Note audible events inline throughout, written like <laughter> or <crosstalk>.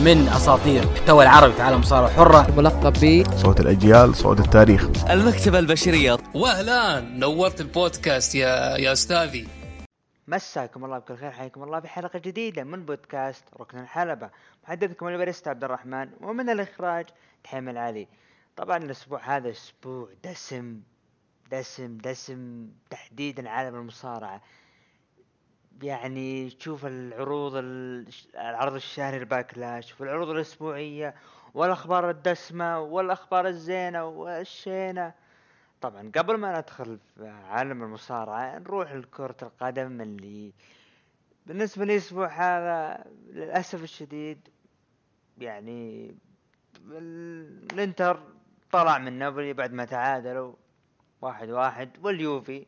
من أساطير المحتوى العربي في عالم المصارعه الحره ملقب ب صوت الأجيال صوت التاريخ. المكتبة البشرية. واهلا نورت البودكاست يا يا أستاذي. مساكم الله بكل خير حياكم الله في حلقة جديدة من بودكاست ركن الحلبة. محدثكم الباريستا عبد الرحمن ومن الإخراج تحمل علي. طبعا الأسبوع هذا أسبوع دسم دسم دسم تحديدا عالم المصارعة. يعني تشوف العروض ال- العرض الشهري الباكلاش والعروض الأسبوعية والأخبار الدسمة والأخبار الزينة والشينة. طبعا قبل ما ندخل في عالم المصارعة نروح لكرة القدم اللي بالنسبة لي الأسبوع هذا للأسف الشديد يعني ال- الإنتر طلع من نابولي بعد ما تعادلوا واحد واحد واليوفي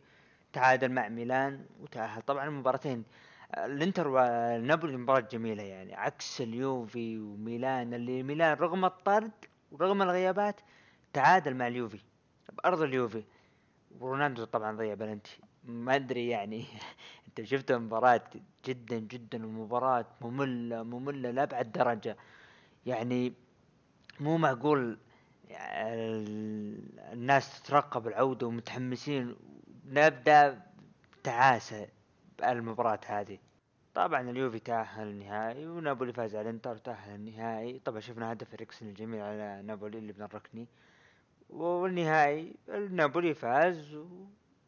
تعادل مع ميلان وتأهل. طبعا المباراتين الإنتر ونابولي مباراة جميلة يعني عكس اليوفي وميلان اللي ميلان رغم الطرد ورغم الغيابات تعادل مع اليوفي بأرض اليوفي. ورونالدو طبعا ضيع بلنتي. ما أدري يعني <laughs> أنت شفت المباراة جدا جدا المباراة مملة مملة لأبعد درجة. يعني مو معقول يعني ال- الناس تترقب العودة ومتحمسين نبدأ تعاسة بالمباراة هذه. طبعا اليوفي تأهل النهائي ونابولي فاز على الإنتر وتأهل النهائي. طبعا شفنا هدف اريكسن الجميل على نابولي اللي من الركني. والنهائي نابولي فاز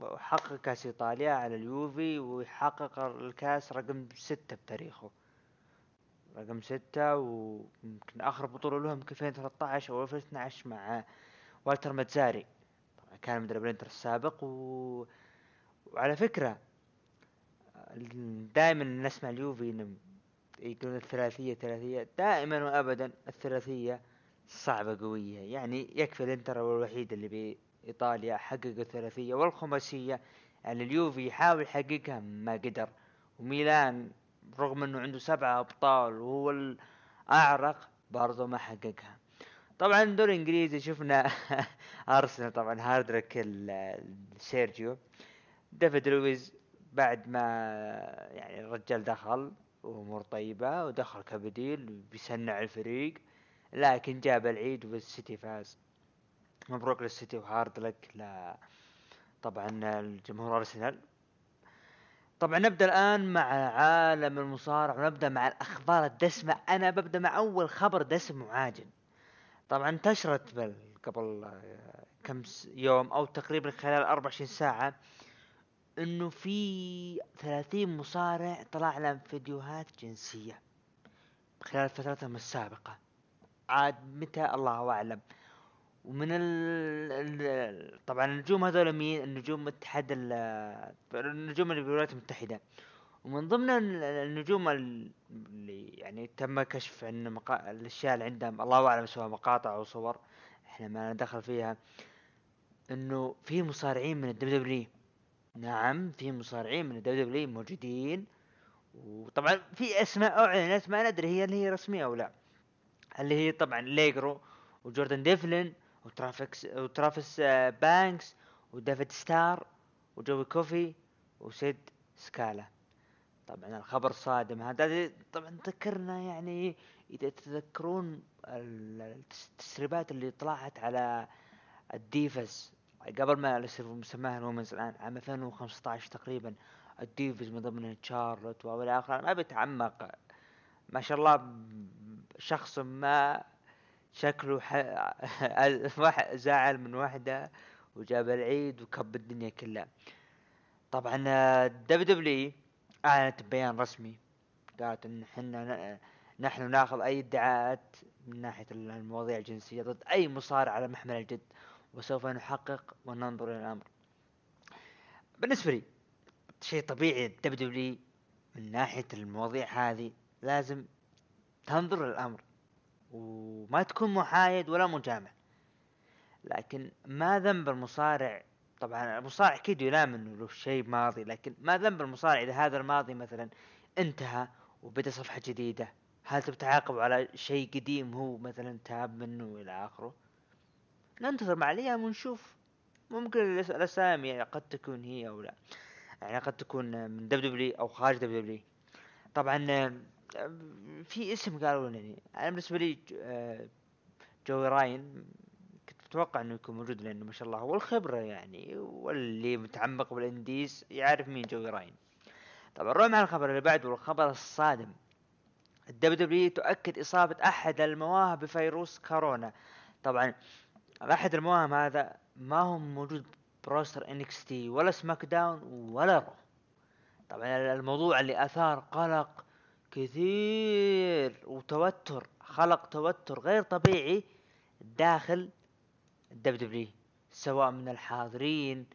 وحقق كأس إيطاليا على اليوفي ويحقق الكأس رقم ستة بتاريخه. رقم ستة ويمكن آخر بطولة لهم يمكن 2013 أو 2012 مع والتر ماتزاري. طبعا كان مدرب الانتر السابق و... وعلى فكرة دائما نسمع اليوفي يقولون الثلاثية ثلاثية دائما وابدا الثلاثية صعبة قوية. يعني يكفي الإنتر هو الوحيد اللي بإيطاليا حقق الثلاثية والخماسية يعني اليوفي يحاول يحققها ما قدر. وميلان رغم إنه عنده سبعة أبطال وهو الأعرق برضه ما حققها. طبعا الدوري الانجليزي شفنا <laughs> أرسنال طبعا hard luck ل- سيرجيو. ديفيد لويز بعد ما يعني الرجال دخل وأمور طيبة ودخل كبديل بيسنع الفريق لكن جاب العيد والسيتي فاز. مبروك للسيتي و hard luck ل طبعا الجمهور أرسنال. طبعا نبدأ الآن مع عالم المصارعة ونبدأ مع الأخبار الدسمة. أنا ببدأ مع أول خبر دسم وعاجل. طبعا انتشرت بل قبل آه، كم يوم أو تقريبا خلال 24 ساعة إنه في 30 مصارع طلع لهم فيديوهات جنسية خلال فترتهم السابقة. عاد متى؟ الله أعلم. ومن ال... طبعا النجوم هذول مين؟ النجوم اتحاد ال... النجوم اللي المتحدة. ومن ضمن ال- النجوم ال- اللي يعني تم كشف عن مقا... الأشياء اللي عندهم الله أعلم سواء مقاطع أو صور إحنا ما ندخل فيها إنه في مصارعين من ال WW نعم في مصارعين من ال WW موجودين وطبعا في أسماء اعلنت ما ندري هي اللي هي رسمية أو لا. اللي هي طبعا ليجيرو وجوردن ديفلين وترافكس وترافيس بانكس وديفيد ستار وجوي كوفي وسيد سكالا طبعا الخبر صادم. هذا طبعا ذكرنا يعني إذا تتذكرون ال- التسريبات اللي طلعت على ال Divas. قبل ما يصير مسماها ال women's الان عام 2015 تقريبا ال Divas من ضمنها تشارلوت والى اخره ما بتعمق. ما شاء الله شخص ما شكله <laughs> زعل من واحدة وجاب العيد وكب الدنيا كلها. طبعا WW اعلنت بيان رسمي. قالت إن إحنا ن- نحن ناخذ أي ادعاءات من ناحية المواضيع الجنسية ضد أي مصارع على محمل الجد وسوف نحقق وننظر إلى الأمر. بالنسبة لي شيء طبيعي WW من ناحية المواضيع هذه لازم تنظر للامر وما تكون محايد ولا مجامل لكن ما ذنب المصارع طبعا المصارع أكيد يلام إنه له شيء ماضي لكن ما ذنب المصارع إذا هذا الماضي مثلا انتهى وبدأ صفحة جديدة. هل تبي على شيء قديم هو مثلا تاب منه إلى آخره؟ ننتظر مع الأيام ونشوف. ممكن الأسامي قد تكون هي أو لا. يعني قد تكون من WW أو خارج WW طبعا في اسم قالوا لي أنا بالنسبة لي آه، جوي راين كنت متوقع إنه يكون موجود لأنه ما شاء الله هو الخبرة يعني واللي متعمق بال indies يعرف مين جوي راين. طبعا نروح مع الخبر اللي بعده والخبر الصادم ال WW تؤكد إصابة أحد المواهب بفيروس كورونا. طبعا أحد المواهب هذا ما هو موجود ب roster NXT ولا SmackDown ولا Raw. طبعا الموضوع اللي أثار قلق كثير وتوتر خلق توتر غير طبيعي داخل ال WW سواء من الحاضرين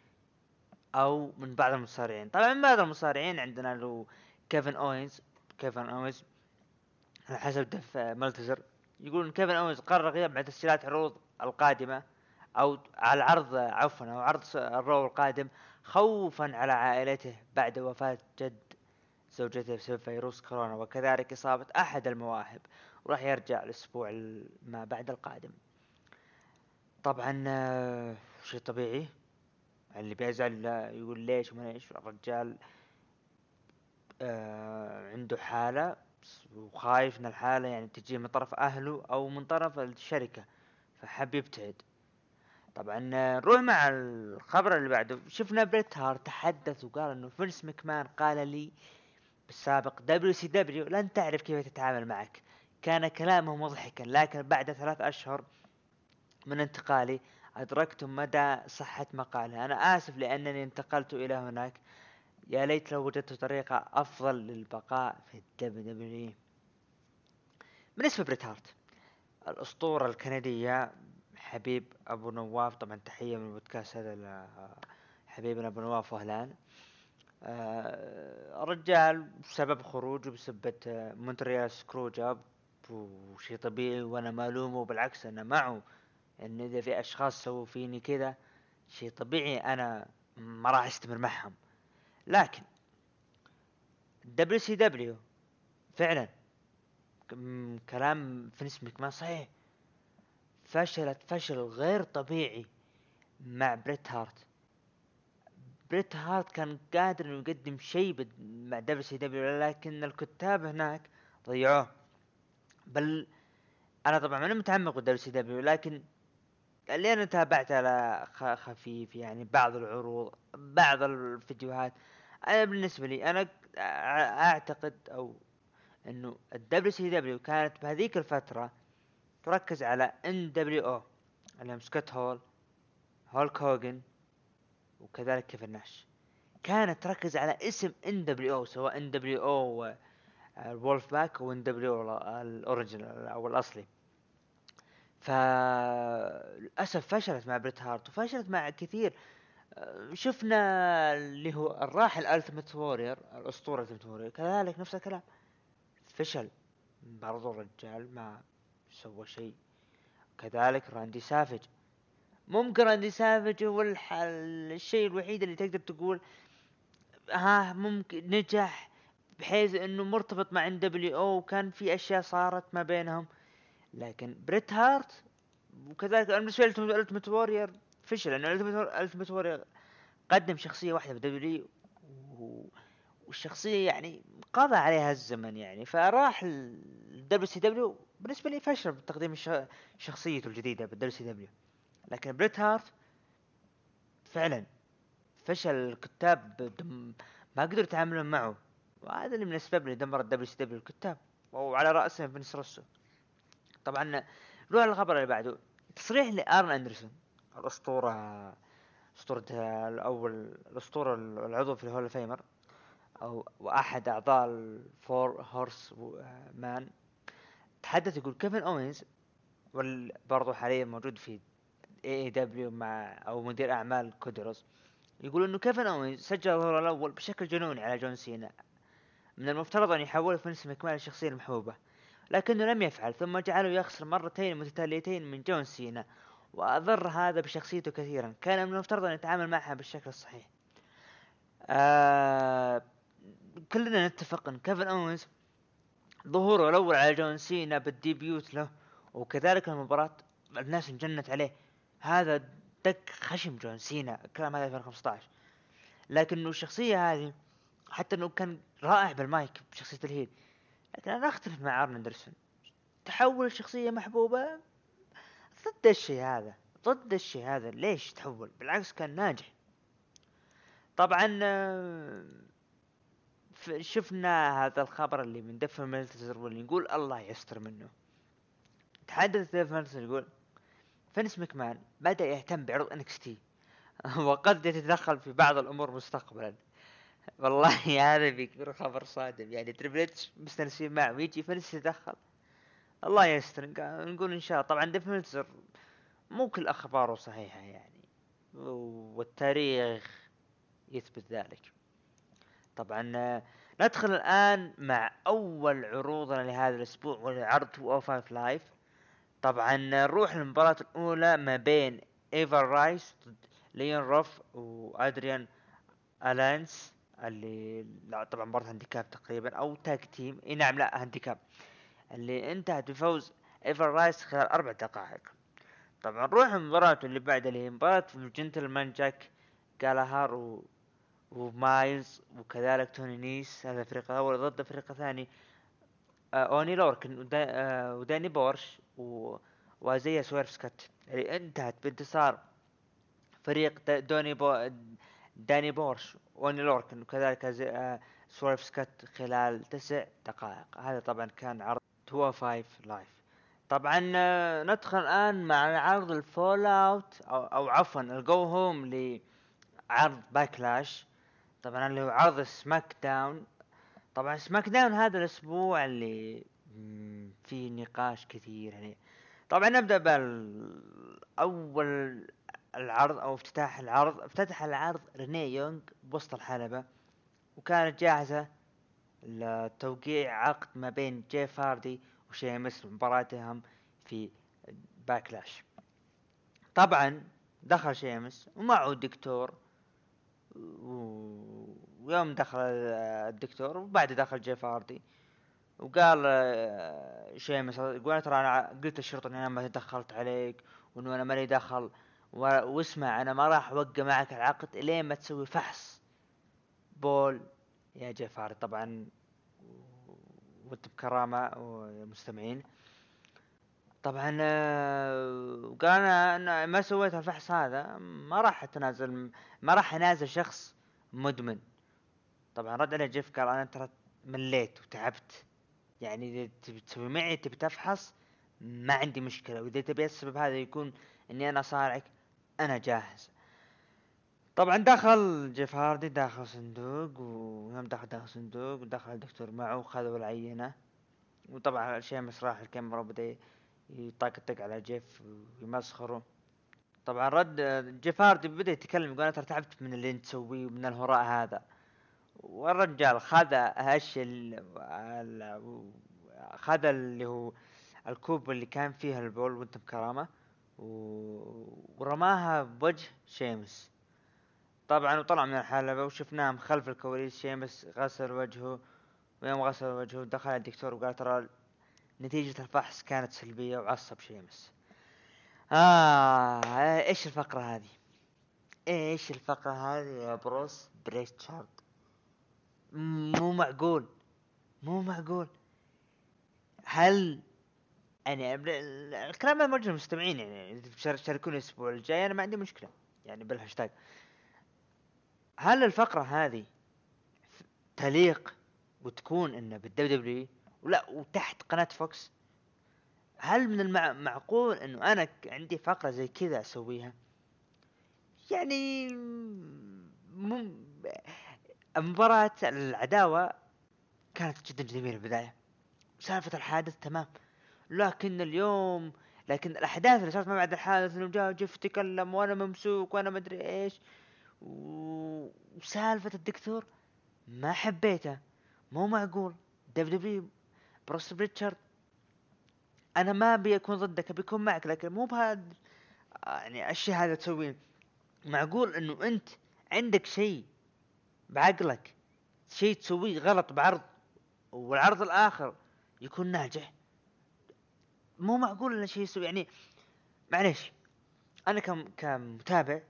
أو من بعض المصارعين. طبعا من بعض المصارعين عندنا له كيفن أوينز. كيفن أوينز على حسب دف ملتزر. يقول ان كيفن أوينز قرر غياب عن تسجيلات عروض القادمة أو على العرض عفوا أو عرض الرو القادم خوفا على عائلته بعد وفاة جد زوجته بسبب فيروس كورونا. وكذلك إصابة أحد المواهب. وراح يرجع الأسبوع ال- ما بعد القادم. طبعا آه، شيء طبيعي. اللي بيزعل آه، يقول ليش وما ليش الرجال آه عنده حالة وخايف ان الحالة يعني تجي من طرف أهله أو من طرف الشركة فحب يبتعد. طبعا آه، نروح مع الخبر اللي بعده. شفنا بريت هارت تحدث وقال إنه فينس مكمان قال لي بالسابق WCW لن تعرف كيف تتعامل معك. كان كلامه مضحكا لكن بعد ثلاث أشهر من انتقالي أدركت مدى صحة ما قاله أنا آسف لأنني انتقلت إلى هناك. يا ليت لو وجدت طريقة أفضل للبقاء في ال WWE بالنسبة بريت هارت. الأسطورة الكندية حبيب أبو نواف. طبعا تحية من البودكاست هذا حبيبنا أبو نواف وهلان آه، الرجال بسبب خروجه بسبة آه، مونتريال Screwjob وشي طبيعي وأنا ما الومه بالعكس أنا معه. إن إذا في أشخاص سووا فيني كذا شيء طبيعي أنا ما راح أستمر معهم. لكن WCW فعلا كلام فينس مكمان صحيح. فشلت فشل غير طبيعي مع بريت هارت. بريت هارت كان قادر إنه يقدم شيء مع WCW لكن الكتاب هناك ضيعوه. بل أنا طبعا ماني متعمق بال WCW لكن اللي أنا تابعت على خفيف يعني بعض العروض بعض الفيديوهات. أنا بالنسبة لي أنا أعتقد أو إنه ال WCW كانت بهذيك الفترة تركز على NWO اللي هم سكوت هول هولك هوجن وكذلك كيفن ناش. كانت تركز على اسم NWO سواء NWO ال Wolfpac أو NWO ال original أو الأصلي. فللاسف فشلت مع بريت هارت وفشلت مع كثير. شفنا اللي هو الراحل التيمت وورير الأسطورة التيمت وورير كذلك نفس الكلام. فشل برضو الرجال ما سوى شيء. كذلك راندي سافج. ممكن راندي سافج هو. الشيء الوحيد اللي تقدر تقول ها ممكن نجح بحيث إنه مرتبط مع NWO وكان في أشياء صارت ما بينهم. لكن بريت هارت وكذلك أنا بالنسبة لي التيمت وورير فشل لأنه التيمت وورير قدم شخصية واحدة في دبليو. والشخصية يعني قضى عليها الزمن يعني فراح ال WCW بالنسبة لي فشل بتقديم. شخصيته الجديدة بال WCW لكن بريت هارت فعلا فشل الكتاب. ما قدروا يتعاملون معه وهذا اللي من الأسباب اللي دمر ال WCW الكتاب وعلى راسهم فينس روسو طبعا نروح للخبر اللي بعده تصريح لأرن أندرسون. الأسطورة أسطورة الأول الأسطورة العضو في ال Hall of Famer أو وأحد أعضاء ال Four Horsemen تحدث يقول كيفن أوينز برضو حاليا موجود في AEW مع أو مدير أعمال كودي رودس يقول إنه كيفن أوينز سجل الظهور الأول بشكل جنوني على جون سينا من المفترض أن يحوله فينس مكمان الشخصية المحبوبة. لكنه لم يفعل ثم جعله يخسر مرتين متتاليتين من جون سينا وأضر هذا بشخصيته كثيرا. كان من المفترض أن يتعامل معها بالشكل الصحيح. آه كلنا نتفق أن كيفن أوينز ظهوره الأول على جون سينا بال debut له وكذلك المباراة الناس انجنت عليه. هذا دق خشم جون سينا الكلام هذا 2015 لكنه الشخصية هذه حتى إنه كان رائع بالمايك بشخصية ال heel. لكن أنا أختلف مع أرن أندرسون. تحول الشخصيه محبوبة؟ ضد الشيء هذا ضد الشيء هذا. ليش تحول؟ بالعكس كان ناجح. طبعا آه، شفنا هذا الخبر اللي من ديف ميلتزر واللي يقول الله يستر منه. تحدث ديف ميلتزر يقول فينس مكمان بدأ يهتم بعرض NXT <laughs> وقد يتدخل في بعض الأمور مستقبلا. والله <laughs> هذا بيكون خبر صادم. يعني تريبل اتش مستانسين معه ويجي فينس يتدخل. الله يستر. نق- نقول إن شاء الله. طبعا ديف ميلتزر مو كل أخباره صحيحة يعني. والتاريخ يثبت ذلك. طبعا آه، ندخل الآن مع أول عروضنا لهذا الأسبوع عرض 205 Live طبعا نروح للمباراة الأولى ما بين Ever-Rise ضد ليون روف وادريان الانس اللي لا طبعا مباراة handicap تقريبا أو tag team إي نعم لا handicap اللي انتهت بفوز Ever-Rise خلال أربع دقائق. طبعا نروح المباراة اللي بعدها اللي هي مباراة الجنتلمان جاك جالاهار و... ومايلز وكذلك توني نيس هذا فريق أول ضد فريق ثاني. آه أوني لوركن ودا... آه وداني بورش و... وأزايا سويرف سكوت اللي انتهت بانتصار فريق. دوني بو... داني بورش واوني لوركن وكذلك. آه سويرف سكوت خلال تسع دقائق. هذا طبعا كان عرض 205 Live. طبعا آه، ندخل الآن مع عرض ال fallout أو, أو عفوا ال go home لعرض Backlash. طبعا اللي هو عرض SmackDown. طبعا SmackDown هذا الأسبوع اللي فيه نقاش كثير يعني. طبعا نبدأ باول العرض أو افتتاح العرض افتتح العرض ريني يونغ بوسط الحلبة وكانت جاهزة لتوقيع عقد ما بين جيف هاردي وشيمس مباراتهم في Backlash. طبعا دخل شيمس ومعه الدكتور و- ويوم دخل الدكتور وبعد دخل جيف هاردي وقال آه، شيمس يقول ترى أنا قلت الشرطة إني أنا ما تدخلت عليك وإنه أنا ماني دخل. واسمع أنا ما راح أوقع معك العقد إلين ما تسوي فحص. بول يا جيف هاردي طبعا وأنت بكرامة ومستمعين. طبعا وقال أنا ما سويت الفحص هذا ما راح أتنازل ما راح أنازل شخص مدمن. طبعا رد عليه جيف قال أنا ترى مليت وتعبت. يعني إذا تبي تسوي معي تبي تفحص ما عندي مشكلة. وإذا تبي السبب هذا يكون إني أنا صارعك. أنا جاهز. طبعا دخل جيف هاردي داخل صندوق ويوم دخل داخل صندوق ودخل الدكتور معه وخذوا العينة. وطبعا شيمس راح الكاميرا وبدا يطقطق على جيف ويمسخره. طبعا رد جيف هاردي بدأ يتكلم يقول أنا ترى تعبت من اللي أنت تسويه ومن الهراء هذا. والرجال خذ هش ال... خذ اللي هو الكوب اللي كان فيها البول وانت بكرامة. و... ورماها بوجه شيمس طبعا وطلع من الحلبة وشفناه خلف الكواليس شيمس غسل وجهه ويوم غسل وجهه دخل الدكتور وقال ترى نتيجة الفحص كانت سلبية وعصب شيمس آه إيش الفقرة هذه؟ إيش الفقرة هذه يا بروس بريتشارد؟ مو معقول مو معقول هل يعني ال- ال- الكلام هذا موجه للمستمعين يعني تشاركوني الأسبوع الجاي أنا ما عندي مشكلة يعني بالهاشتاج. هل الفقرة هذه تليق وتكون انه بال WWE ولا وتحت قناة Fox؟ هل من المعقول إنه أنا عندي فقرة زي كذا أسويها؟ يعني مم مباراة العداوة كانت جدا جميلة البداية. سالفة الحادث تمام. لكن اليوم لكن الأحداث اللي صارت ما بعد الحادث انه جاء جيف تكلم وأنا ممسوك وأنا مدري إيش. وسالفة الدكتور ما حبيته. مو معقول. WWE بروس بريتشارد. أنا ما أبي أكون ضدك أبي أكون معك لكن مو بهذا يعني الشيء هذا تسويه. معقول إنه أنت عندك شيء بعقلك شيء تسويه غلط بعرض والعرض الآخر يكون ناجح. مو معقول انه شيء يسوي. يعني معليش أنا كم كمتابع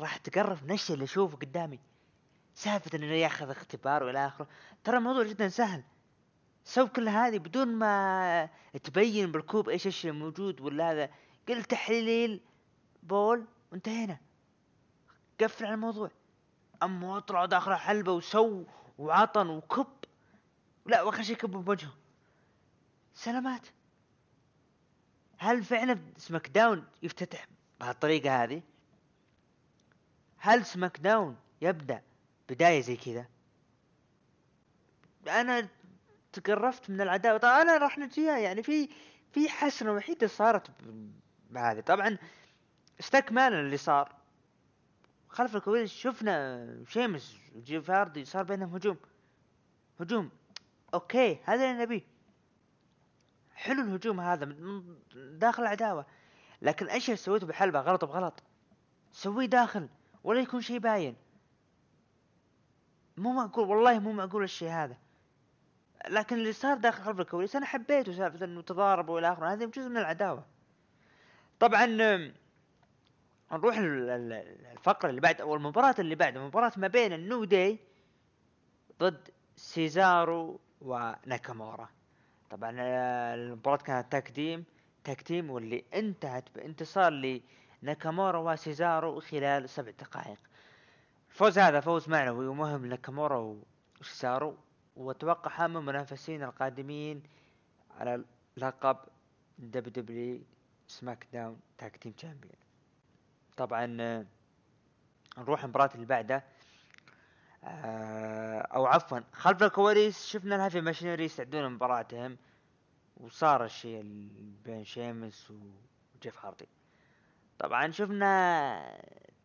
راح تقرف من الشيء اللي أشوفه قدامي. سالفة إنه ياخذ اختبار والى آخره. ترى الموضوع جدا سهل. سوي كل هذه بدون ما تبين بالكوب إيش الشيء موجود ولا هذا. قل تحليل بول وانتهينا. قفل على الموضوع. أما اطلعوا داخل الحلبة وسو وعطن وكب. لا واخر شيء كب بوجهه. سلامات. هل فعلا SmackDown يفتتح بهالطريقة هذه؟ هل SmackDown يبدأ بداية زي كذا؟ أنا تقرفت من العداوة. طبعا أنا راح نجيها. يعني في في حسنة وحيدة صارت بهذه. طبعا استكمالا اللي صار. خلف الكواليس شفنا شيمس وجيف هاردي صار بينهم هجوم. هجوم. أوكي هذا اللي نبيه. حلو الهجوم هذا من داخل العداوة. لكن إيش سويته بحلبة غلط بغلط. سويه داخل ولا يكون شيء باين. مو معقول والله مو معقول الشيء هذا. لكن اللي صار داخل خلف الكواليس أنا حبيته سالفة إنه تضاربوا والى آخره. هذا جزء من العداوة. طبعا نروح الفقرة اللي بعد أو المباراة اللي بعد. مباراة ما بين ال New Day ضد سيزارو وناكامورا. طبعا المباراة كانت تقديم tag team واللي انتهت بانتصار لناكامورا وسيزارو خلال سبع دقائق. الفوز هذا فوز معنوي ومهم لناكامورا وسيزارو واتوقع هم المنافسين القادمين على لقب دبليو دبليو سماك داون تاك تيم تشامبيون طبعا نروح المباراة اللي بعدها. آه، أو عفوا خلف الكواليس شفنا ال Heavy Machinery يستعدون لمباراتهم وصار الشيء بين شيمس وجيف هاردي. طبعا شفنا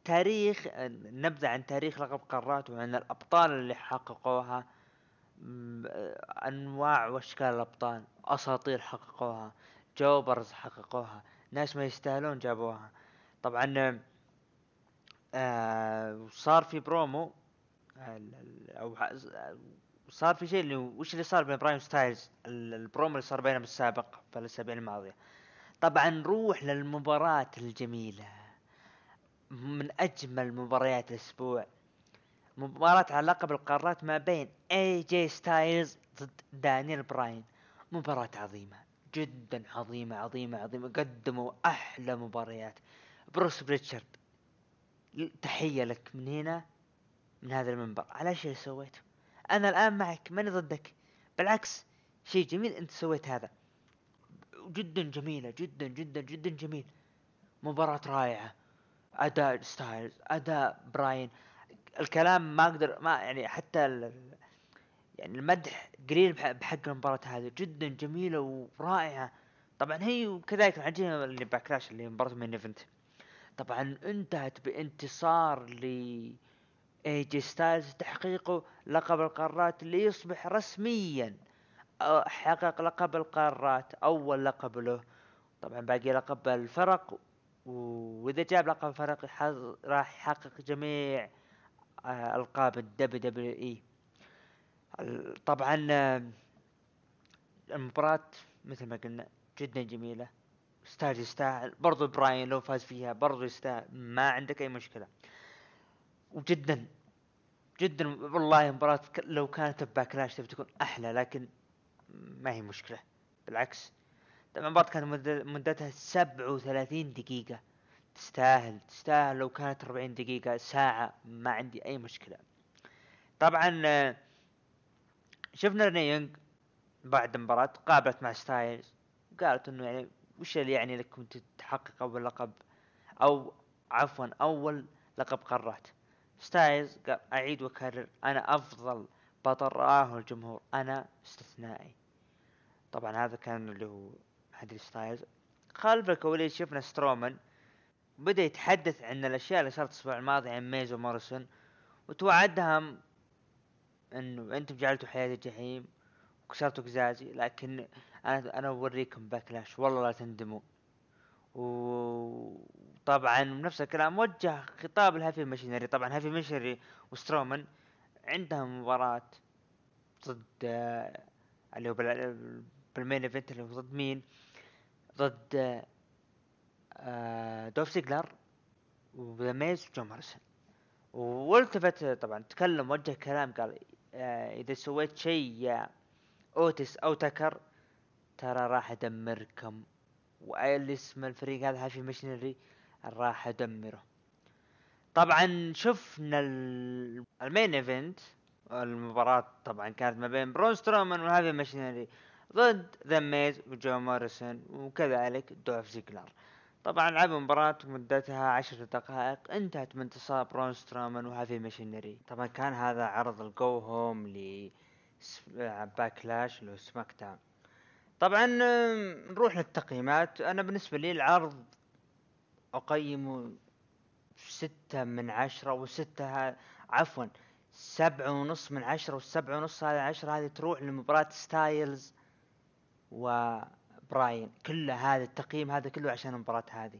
تاريخ نبذة عن تاريخ لقب قارات وعن الأبطال اللي حققوها أنواع وأشكال الأبطال أساطير حققوها jobbers حققوها ناس ما يستاهلون جابوها. طبعا آه صار في برومو أو صار في شيء اللي وش اللي صار بين براين وستايلز؟ البرومو اللي صار بينهم السابق في الأسابيع الماضية. طبعا نروح للمباراة الجميلة. من أجمل مباريات الأسبوع. مباراة على لقب القارات ما بين AJ ستايلز ضد دانيال براين. مباراة عظيمة جدا عظيمة عظيمة عظيمة. قدموا أحلى مباريات. بروس بريتشارد تحية لك من هنا. من هذا المنبر. على شيء سويته؟ أنا الآن معك ماني ضدك. بالعكس شيء جميل أنت سويت هذا. جدا جميلة جدا جدا جدا جميل. مباراة رائعة. أداء ستايلز أداء براين. الكلام ما أقدر ما يعني حتى يعني المدح قليل بحق المباراة هذه. جدا جميلة ورائعة. طبعا هي وكذلك العجينة اللي Backlash اللي مباراة main event طبعا انتهت بانتصار ل اي جي ستايلز تحقيقه لقب القارات ليصبح رسميا حقق لقب القارات أول لقب له. طبعا باقي لقب الفرق وإذا جاب لقب الفرق راح يحقق جميع آه، ألقاب ال WWE. طبعا آه، المباراة مثل ما قلنا جدا جميلة. ستايل يستاهل برضو براين لو فاز فيها برضو يستاهل ما عندك أي مشكلة. وجدا جدا والله مباراة لو كانت Backlash تبي تكون أحلى لكن ما هي مشكلة. بالعكس طبعا المباراة كانت مدتها سبعة وثلاثين دقيقة. تستاهل تستاهل لو كانت أربعين دقيقة ساعة ما عندي أي مشكلة. طبعا شفنا ريني يونغ بعد المباراة قابلت مع ستايلز قالت إنه يعني وش اللي يعني لك كنت تحقق أول لقب أو عفوا أول لقب قارات ستايلز قال أعيد وأكرر أنا أفضل بطل رآه الجمهور أنا استثنائي. طبعا هذا كان اللي هو هادري ستايلز خلف الكواليس شفنا سترومان بدأ يتحدث عن الأشياء اللي صارت الأسبوع الماضي عن ميز وموريسون وتوعدهم إنه أنتم جعلتوا حياتي جحيم وكسرتوا قزازي لكن أنا أنا أوريكم Backlash والله لا تندموا. وطبعا نفس الكلام وجه خطاب ال Heavy Machinery. طبعا Heavy Machinery وسترومان عندهم مباراة ضد اللي هو بال main event اللي هو ضد مين؟ ضد آه، دولف زيجلر وذا ميز وجون موريسون والتفت طبعا تكلم وجه كلام قال آه، إذا سويت شيء يا أوتس أو تكر ترى راح أدمركم. وأي اسم الفريق هذا؟ Heavy Machinery راح أدمره. طبعا شفنا ال- ال main event المباراة طبعا كانت ما بين برون سترومان و Heavy Machinery ضد ذا ميز وجون موريسون وكذلك دولف زيجلر. طبعا لعبوا مباراة مدتها عشر دقائق انتهت بانتصار برون سترومان و Heavy Machinery. طبعا كان هذا عرض ال go home ل Backlash اللي هو سماك طبعا نروح للتقييمات. أنا بالنسبة لي العرض اقيمه ستة من عشرة وستة عفوا سبعة ونص من عشرة والسبعة ونص هذه عشرة هذه تروح لمباراة ستايلز وبراين. كل هذا التقييم هذا كله عشان المباراة هذه.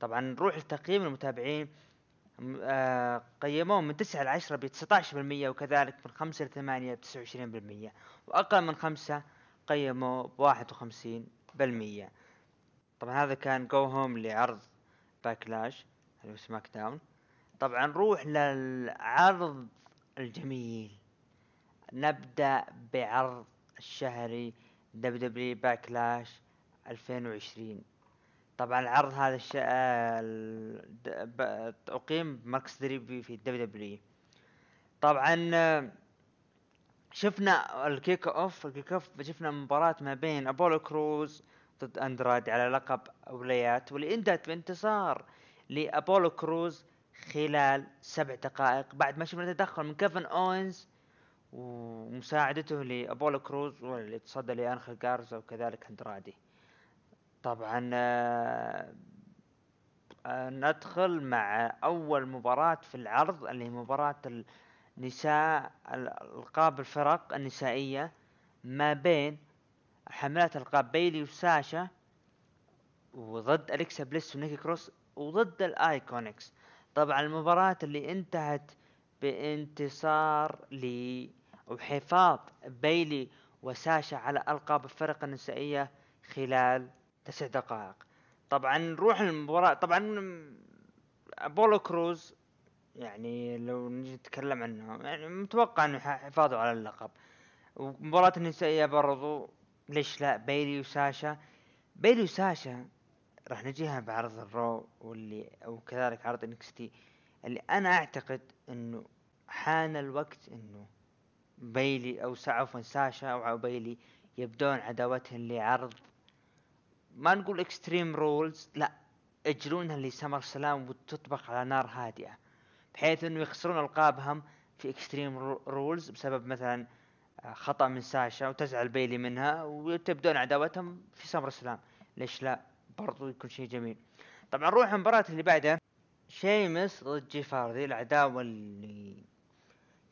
طبعا نروح لتقييم المتابعين. آه قيموه من تسعة لعشرة بتسعة بالمية وكذلك من خمسة لثمانية بتسعة وعشرين بالمية. وأقل من خمسة قيموه وخمسين بالمية. طبعا هذا كان go home لعرض Backlash اللي هو SmackDown. طبعا نروح للعرض الجميل. نبدأ بالعرض الشهري WW Backlash 2020 طبعا العرض هذا الش... أقيم بمركز تدريبي في ال WW طبعا شفنا ال kickoff ال kickoff شفنا مباراة ما بين أبولو كروز ضد اندرادي على لقب الولايات واللي إنتهت بانتصار لأبولو كروز خلال سبع دقائق بعد ما شفنا تدخل من كيفن اوينز ومساعدته لأبولو كروز واللي تصدى لانخل جارزا وكذلك اندرادي طبعا آه، آه، ندخل مع أول مباراة في العرض اللي هي مباراة النساء ال- ألقاب الفرق النسائية ما بين حملات القاب بيلي وساشا وضد أليكسا بليس ونيكي كروس وضد ال IIconics طبعا المباراة اللي انتهت بانتصار ل وحفاظ بيلي وساشا على ألقاب الفرق النسائية خلال تسع دقائق. طبعا نروح المباراة طبعا أبولو كروز يعني لو نجي نتكلم عنه يعني متوقع إنه ح- حفاظه على اللقب. ومباراة النسائية برضو ليش لا؟ بيلي وساشا. بيلي وساشا راح نجيها بعرض ال Raw واللي وكذلك عرض NXT. اللي أنا أعتقد إنه حان الوقت إنه بيلي أو عفوا ساشا أو بيلي يبدون عداوتهم لعرض ما نقول Extreme Rules لا يجرونها ل SummerSlam وتطبخ على نار هادئة بحيث إنه يخسرون ألقابهم في Extreme Rules بسبب مثلا خطأ من ساشا وتزعل بيلي منها وتبدون عداوتهم في SummerSlam. ليش لا؟ برضو يكون شيء جميل. طبعا نروح المباراة اللي بعدها شيمس ضد جيف هاردي العداوة اللي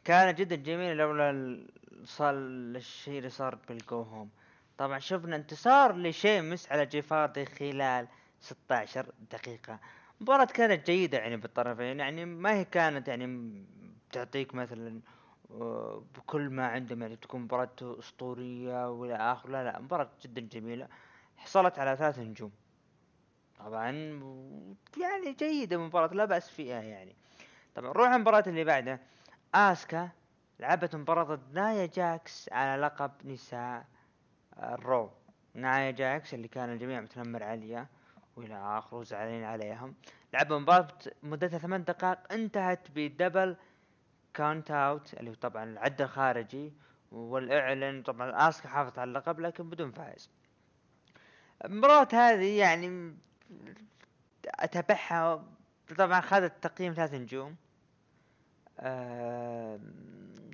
كانت جدا جميلة لولا صار الشيء اللي صار بالجو هوم. طبعا شفنا انتصار لشيمس على جيفاردي خلال 16 دقيقة. مباراة كانت جيدة يعني بالطرفين يعني ما هي كانت يعني تعطيك مثلا بكل ما عندهم يعني تكون مباراة أسطورية وإلى اخره لا لا مباراة جدا جميلة. حصلت على ثلاث نجوم طبعا يعني جيدة مباراة لا بأس فيها يعني. طبعا نروح المباراة اللي بعدها. آسكا لعبت مباراة ضد نايا جاكس على لقب نساء ال Raw. نايا جاكس اللي كان الجميع متنمر عليها وإلى اخره وزعلانين عليهم. لعبوا مباراة مدتها ثمان دقائق انتهت ب double count out اللي هو طبعا العد الخارجي والإعلن طبعا اسكا حافظت على اللقب لكن بدون فائز. المباراة هذه يعني أتابعها طبعا اخذت تقييم ثلاث نجوم. آه،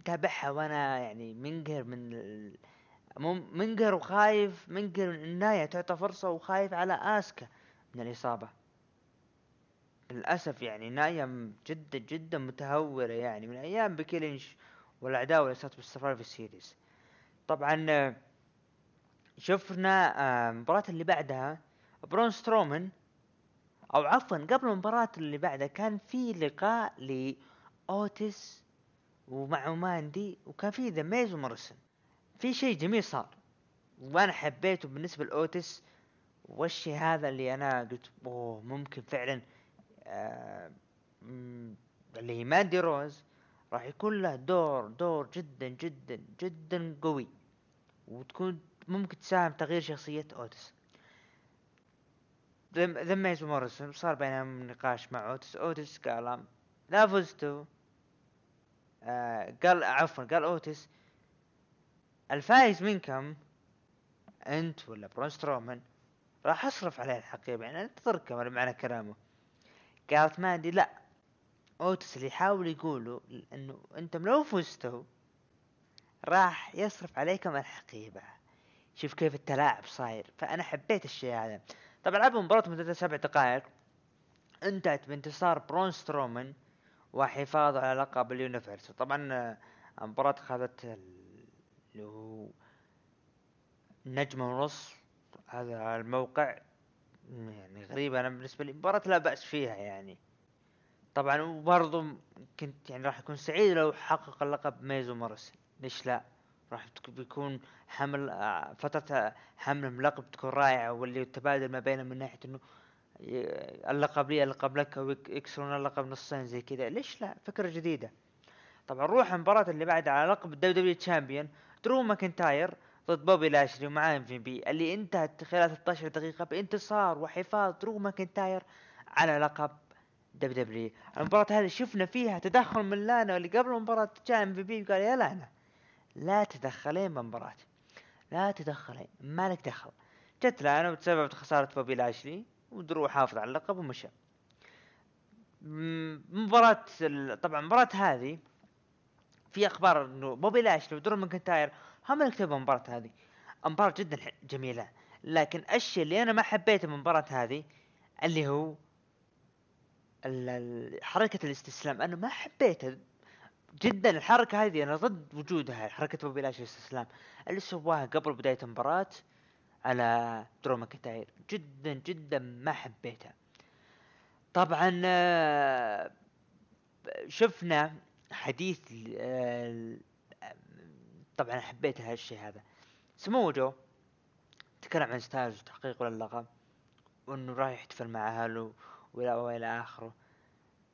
تابعها وأنا يعني منقهر من ال- منقهر وخايف منقهر من النهاية تعطى فرصة وخايف على آسكا من الإصابة. للأسف يعني نايا م- جدا جدا متهورة يعني من أيام بيكي لينش والعداوة اللي صارت بال Survivor Series طبعا آه، شفنا آه، المباراة اللي بعدها برون سترومان أو عفوا قبل المباراة اللي بعدها كان في لقاء لاوتس ومع ماندي وكان في ذا ميز وموريسون في شيء جميل صار وأنا حبيته بالنسبة لاوتس والشيء هذا اللي أنا قلت؟ أوه ممكن فعلا آه اللي هي ماندي روز راح يكون له دور دور جدا جدا جدا قوي وتكون ممكن تساهم تغيير شخصية أوتس. ذا ميز موريسون صار بينهم نقاش مع أوتس. أوتس قال لا فزتوا. آه قال عفوا قال أوتس الفايز منكم أنت ولا برونسترومان راح أصرف عليه الحقيبة يعني أنتظركم معنى كلامه قالت ماندي لا. أوتس اللي يحاول يقولوا إنه أنتم لو فزتوا راح يصرف عليكم الحقيبة شوف كيف التلاعب صاير. فأنا حبيت الشيء هذا. طبعا لعبوا مباراة مدتها سبع دقائق. انتهت بانتصار برون سترومان وحفاظ على لقب ال Universe طبعا آه، المباراة اخذت اللي هو نجمة ونص هذا الموقع. يعني غريب أنا بالنسبة لي مباراة لا بأس فيها يعني. طبعا وبرضه كنت يعني راح أكون سعيد لو حقق اللقب ميز وموريسون ليش لا؟ راح بيكون حمل آه، فترة حمل اللقب تكون رائعة واللي التبادل ما بينهم من ناحية إنه اللقب لي اللقب لك ويكسرون اللقب نصين زي كذا. ليش لا؟ فكرة جديدة. طبعا نروح المباراة اللي بعدها على لقب ال WWE champion درو ماكنتاير ضد بوبي لاشلي ومعاه MVP. اللي انتهت خلال 13 دقيقة بانتصار وحفاظ درو ماكنتاير على لقب WWE المباراة هذه شفنا فيها تدخل من لانا اللي قبل المباراة جاء MVP وقال يا لانا لا تدخلين بالمباراة لا تدخلين مالك دخل. جت لانا وتسببت خسارة بوبي لاشلي ودرو حافظ على اللقب ومشى. مباراة طبعا المباراة هذه في أخبار إنه بوبي لاشلي ودرو ماكنتاير هم كتبوا المباراة هذه. مباراة جدا جميلة. لكن الشيء اللي أنا ما حبيته من المباراة هذه اللي هو حركة الاستسلام. أنا ما حبيته جدا. الحركة هذه أنا ضد وجودها حركة بوبي لاشلي الاستسلام. اللي سواها قبل بداية المباراة على درو ماكنتاير. جدا جدا ما حبيتها طبعا آه، شفنا حديث آه، طبعا حبيت هالشيء هذا. سمو جو تكلم عن ستايلز وتحقيقه للقب وإنه راح يحتفل مع أهله وإلى وإلى آخره.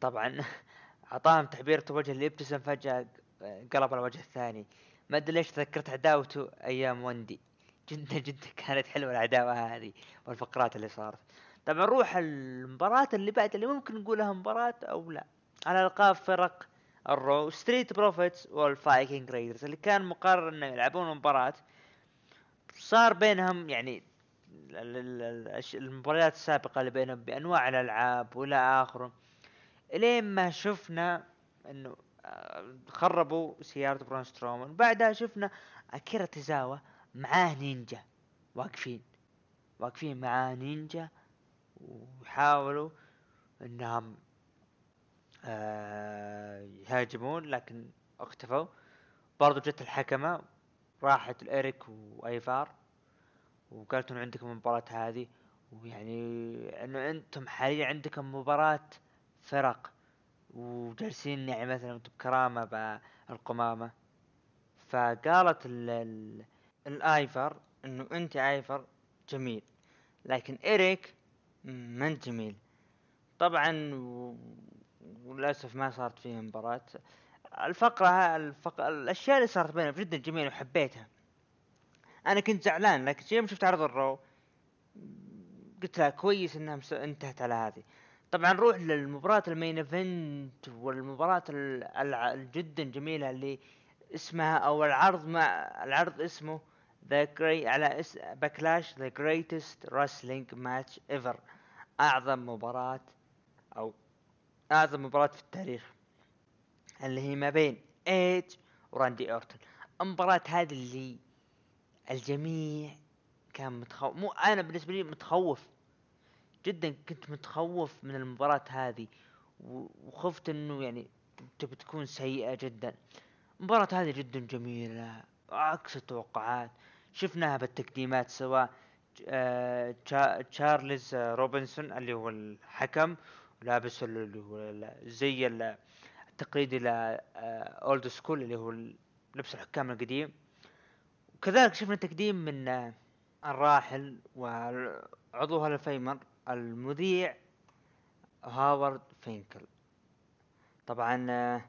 طبعا <laughs> أعطاهم تعبير الوجه اللي ابتسم فجأة قلب على الوجه الثاني. ما أدري ليش تذكرت عداوته أيام وندي. جدا <laughs> جدا كانت حلوة العداوة هذه والفقرات اللي صارت. طبعا نروح المباراة اللي بعد اللي ممكن نقولها مباراة أو لا. على القاب فرق ال Raw Street Profits وال Viking Raiders اللي كان مقرر انه يلعبون مباراة. صار بينهم يعني المباريات السابقة اللي بينهم بأنواع الألعاب وإلى آخره. إلين ما شفنا إنه آه، خربوا سيارة برون سترومان بعدها شفنا أكيرا توزاوا معاه نينجا واقفين. واقفين معاه نينجا ويحاولوا إنهم يهاجمون لكن اختفوا برضو جت الحكمة راحت الاريك وآيفار وقالت انه عندكم المباراة هذه ويعني إنه أنتم حاليا عندكم مباراة فرق وجالسين يعني مثلا بكرامة بالقمامة فقالت ال ال الايفر إنه أنت ايفر جميل لكن اريك ما أنت جميل. طبعا وللأسف ما صارت فيه مباراة. الفقرة الفق... الأشياء اللي صارت بينهم جدا جميلة وحبيتها. أنا كنت زعلان لكن يوم شفت عرض ال Raw قلت لا كويس إنها انتهت على هذه. طبعا نروح للمباراة ال main event والمباراة الجدا جميلة اللي اسمها أو العرض مع العرض اسمه the grea- على اس Backlash the greatest wrestling match ever أعظم مباراة أو أعظم مباراة في التاريخ اللي هي ما بين إيج وراندي أورتون. المباراة هذه اللي الجميع كان متخوف مو أنا بالنسبة لي متخوف جدا كنت متخوف من المباراة هذه وخفت إنه يعني تبي تكون سيئة جدا. المباراة هذه جدا جميلة عكس التوقعات. شفناها بالتقديمات سواء آه تشارلز روبنسون اللي هو الحكم لابس اللي هو زي التقليدي old school اللي هو لبس الحكام القديم. وكذلك شفنا تقديم من آه، الراحل وعضو ال Hall of Famer المذيع هاورد فينكل. طبعا آه،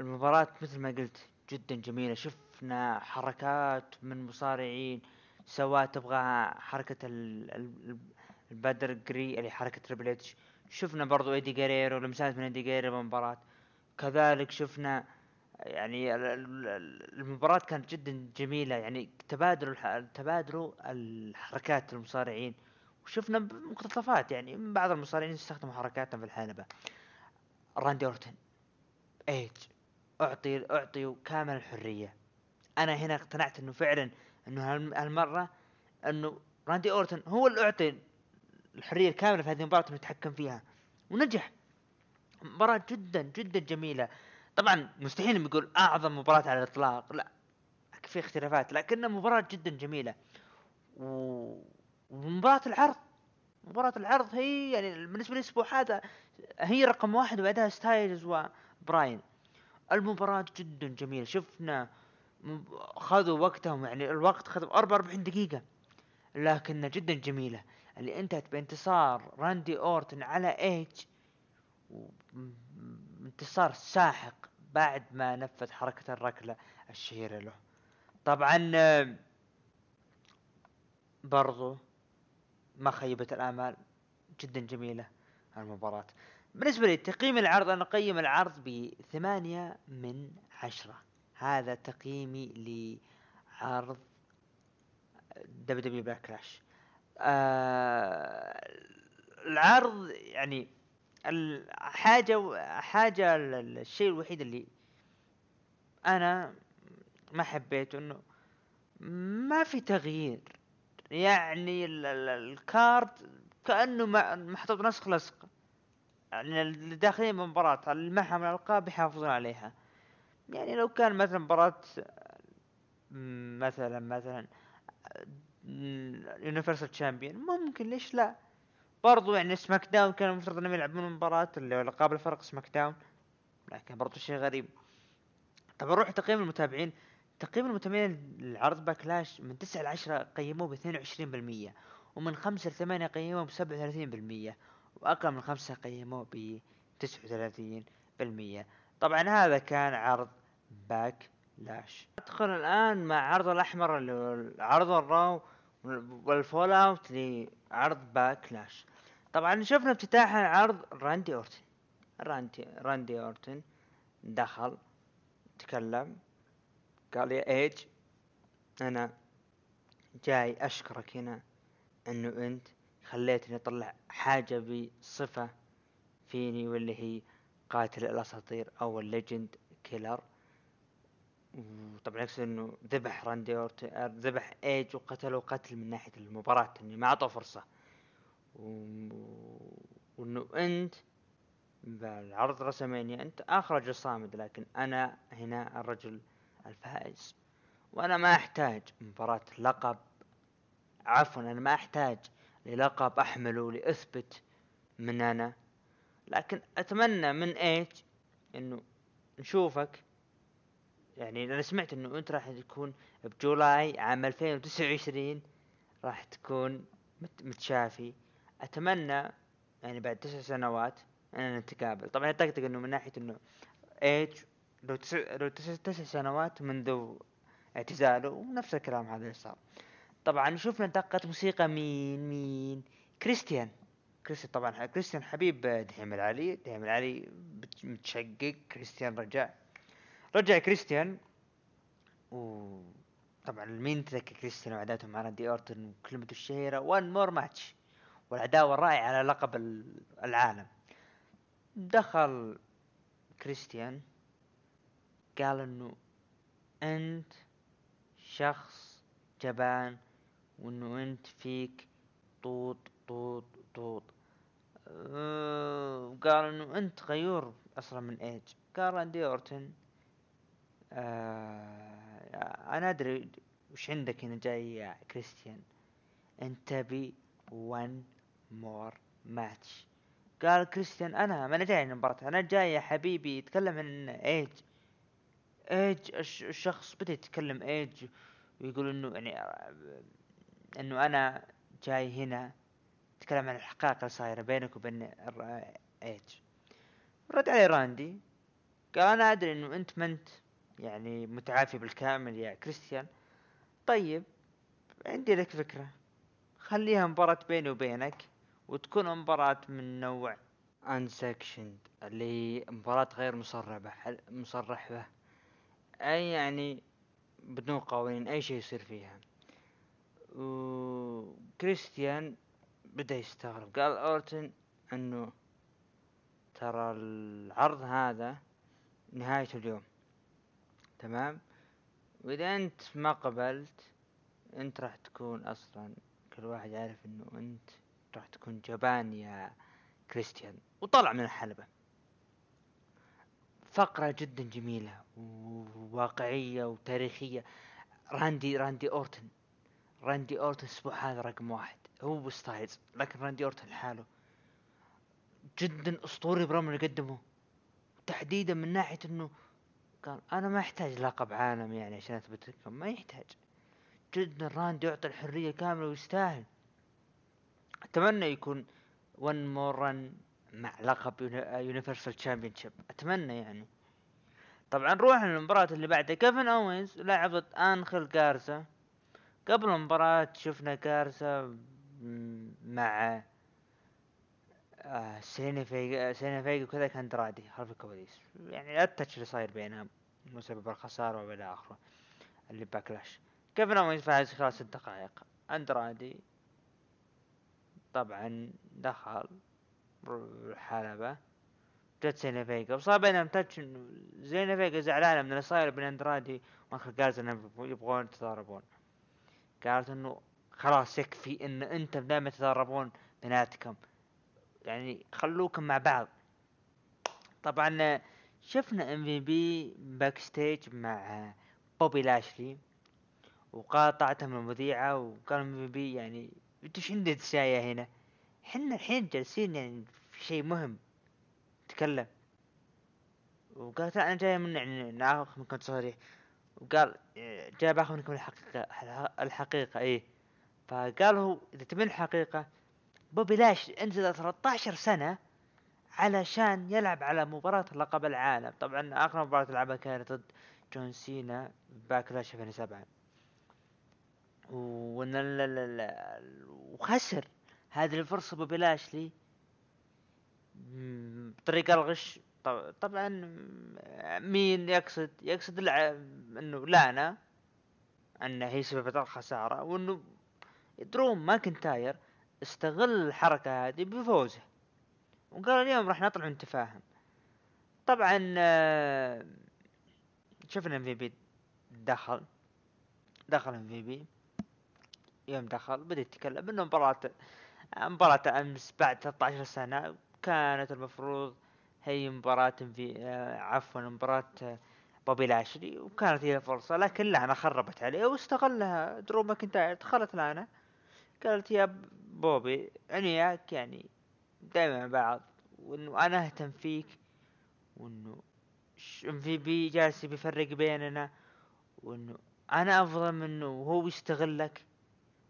المباراة مثل ما قلت جدا جميلة. شفنا حركات من مصارعين سواء تبغى حركة ال- ال- ال Pedigree اللي حركة تريبل إتش شفنا برضو إيدي جاريرو لمسات من إيدي جاريرو بالمباراة كذلك شفنا يعني ال- ال- ال- المباراة كانت جدا جميلة يعني تبادلوا تبادلوا الحركات المصارعين. وشفنا مقتطفات يعني بعض المصارعين استخدموا حركاتهم في الحلبة راندي أورتن إيج أعطي أعطي كامل الحرية. أنا هنا اقتنعت إنه فعلا إنه هالم- هالمرة إنه راندي أورتن هو اللي أعطي الحرية الكاملة في هذه المباراة إنه يتحكم فيها. ونجح. مباراة جدا جدا جميلة. طبعا مستحيل يقول أعظم مباراة على الإطلاق. لا. في اختلافات. لكنها مباراة جدا جميلة. و... ومباراة العرض. مباراة العرض هي يعني بالنسبة للأسبوع هذا هي رقم واحد وبعدها ستايلز وبراين. المباراة جدا جميلة. شفنا خذوا وقتهم. يعني الوقت خذ 44 دقيقة. لكنها جدا جميلة. اللي انتهت بانتصار راندي اورتن على ايج انتصار ساحق بعد ما نفذ حركة الركلة الشهيرة له. طبعا برضو ما خيبت الآمال جدا جميلة المباراة. بالنسبة لي تقييم العرض أنا أقيم العرض بثمانية من عشرة. هذا تقييمي لعرض WWE Backlash آه العرض يعني الحاجة حاجة ال- الشيء الوحيد اللي أنا ما حبيته إنه ما في تغيير. يعني ال- ال- ال card كأنه محطوط نسخ لصق. يعني اللي داخلين المباراة اللي معها من الألقاب يحافظون عليها. يعني لو كان مثلا مباراة مثلا مثلا Universal Champion ممكن ليش لا؟ برضو يعني SmackDown كان المفروض إنهم يلعبون مباراة القاب الفرق SmackDown لكن برضو شيء غريب. طب نروح تقييم المتابعين. تقييم المتابعين للعرض Backlash من 9 ل 10 قيموه ب 22% ومن 5 ل 8 قيموه ب 37% وأقل من 5 قيموه ب 39% طبعا هذا كان عرض Backlash ندخل الآن مع عرض الأحمر اللي هو عرض ال Raw وال fallout لعرض Backlash طبعا شفنا افتتاح العرض راندي أورتن. راندي راندي أورتن دخل تكلم قال يا إيج أنا جاي أشكرك هنا إنه أنت خليتني أطلع حاجة بصفة فيني واللي هي قاتل الأساطير أو ال Legend Killer. وطبعا يقصد إنه ذبح راندي اورتن ذبح إيج وقتله قتل من ناحية المباراة اني ما اعطاه فرصة. و... وإنه أنت بالعرض رسمينيا أنت اخر رجل صامد لكن أنا هنا الرجل الفائز. وأنا ما أحتاج مباراة لقب عفوا أنا ما أحتاج للقب احمله لاثبت من أنا. لكن أتمنى من إيج إنه نشوفك يعني أنا سمعت إنه أنت راح تكون بجولاي عام 2029 راح تكون مت- متشافي. أتمنى يعني بعد تسع سنوات اننا نتقابل. طبعا اعتقد إنه من ناحية إنه ايج لو تسع لو تسع, تسع سنوات منذ اعتزاله ونفس الكلام هذا اللي صار. طبعا شفنا دقة موسيقى مين مين؟ كريستيان. كريستيان طبعا كريستيان حبيب دحيم العلي. دحيم العلي متشقق. كريستيان رجع رجع كريستيان و طبعا مين تذكر كريستيان وعداوته مع راندي اورتن وكلمته الشهيرة؟ one more match والعداوة الرائعة على لقب ال- العالم. دخل كريستيان قال إنه أنت شخص جبان وإنه أنت فيك طوط طوط طوط. أه، وقال إنه أنت غيور أصلا من إيج. قال راندي اورتن آه أنا أدري وش عندك هنا جاي يا كريستيان. أنت تبي one more match. قال كريستيان أنا ما أنا جاي المباراة. أنا جاي يا حبيبي يتكلم عن ايج ايج الش- الشخص بدأ يتكلم ايج ويقول إنه يعني آه، إنه أنا جاي هنا اتكلم عن الحقائق اللي صايرة بينك وبين ايج رد عليه راندي. قال أنا أدري إنه أنت ما أنت يعني متعافي بالكامل يا كريستيان. طيب عندي لك فكرة. خليها مباراة بيني وبينك وتكون مباراة من نوع unsanctioned اللي هي مباراة غير مصرح به مصرح به أي يعني بدون قوانين أي شيء يصير فيها. وكريستيان بدأ يستغرب. قال أورتن إنه ترى العرض هذا نهايته اليوم. تمام؟ وإذا أنت ما قبلت أنت راح تكون أصلا كل واحد يعرف إنه أنت راح تكون جبان يا كريستيان وطلع من الحلبة. فقرة جدا جميلة وواقعية وتاريخية. راندي راندي أورتن. راندي أورتن الأسبوع هذا رقم واحد. هو بستايلز لكن راندي أورتن لحاله. جدا أسطوري برغم اللي قدمه تحديدا من ناحية إنه قال أنا ما احتاج لقب عالم يعني عشان أثبت لكم ما يحتاج. جدا راندي يعطي الحرية كاملة ويستاهل. أتمنى يكون one more مع لقب Universal Championship أتمنى يعني. طبعا نروح للمباراة اللي بعدها. كيفن أوينز لعب ضد انخل جارزا قبل المباراة شفنا جارزا مع آه زيلينا فيجا فيجا وكذا كان أندرادي خلف الكواليس. يعني ال touch اللي صاير بينهم مسبب الخسارة والى آخره اللي باكلاش. كيفن أوينز فاز خلال ست دقائق. أندرادي طبعا دخل الحلبة جت زيلينا فيجا وصار بينهم touch زيلينا فيجا زعلانة من اللي صاير بين أندرادي وانخل جارزا إنهم يبغون يتضاربون. قالت إنه خلاص يكفي إن انت دائما تتضاربون بيناتكم. يعني خلوكم مع بعض. طبعا شفنا ام في بي backstage مع بوبي لاشلي وقاطعته من المذيعة وقال ام في بي يعني أنت إيش عندك تسايا هنا؟ حنا الحين جالسين يعني في شيء مهم تكلم. وقالت أنا جاي من يعني ناخذ منكم تصريح وقال جاي بأخذ منكم الحقيقة الحقيقة إيه. فقال هو إذا تبين الحقيقة بوبي لاش انزل 13 سنة علشان يلعب على مباراة لقب العالم. طبعا آخر مباراة لعبها كانت ضد جون سينا باكلاش 2007 وإن وخسر هذه الفرصة بوبي لاشلي بطريقة الغش. طبعا مين يقصد يقصد إنه لانا إنه هي سببت الخسارة وإنه درو ماكنتاير استغل الحركة هذه بفوزه. وقال اليوم راح نطلع نتفاهم طبعا آه، شفنا إم في بي دخل. دخل إم في بي. يوم دخل بدأ يتكلم إنه مباراة مباراة أمس بعد 13 سنة كانت المفروض هي مباراة في آه، عفوا مباراة آه، بوبي لاشلي. وكانت هي فرصة لكن لانا خربت عليه واستغلها. درو ماكنتاير دخلت لانا قالت يا بوبي عنياك يعني دائما مع بعض وإنه أنا أهتم فيك وإنه ام في بي جالس بيفرق بيننا وإنه أنا أفضل منه وهو يستغلك.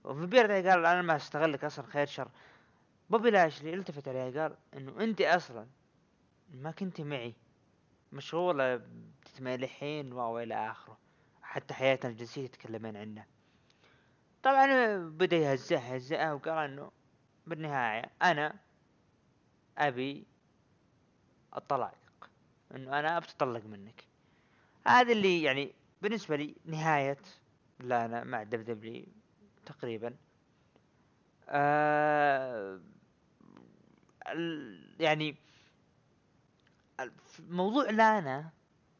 وإم في بي رد قال أنا ما أستغلك أصلا خير شر. بوبي لاشلي التفت عليها قال إنه أنت أصلا ما كنت معي. مشغولة تتمالحين وإلى آخره. حتى حياتنا الجنسية يتكلمين عنه طبعا بدا يهزها يهزها وقال إنه بالنهاية أنا أبي الطلاق إنه أنا ابتطلق منك. هذا اللي يعني بالنسبة لي نهاية لانا مع دب دبلي تقريبا. آه يعني موضوع لانا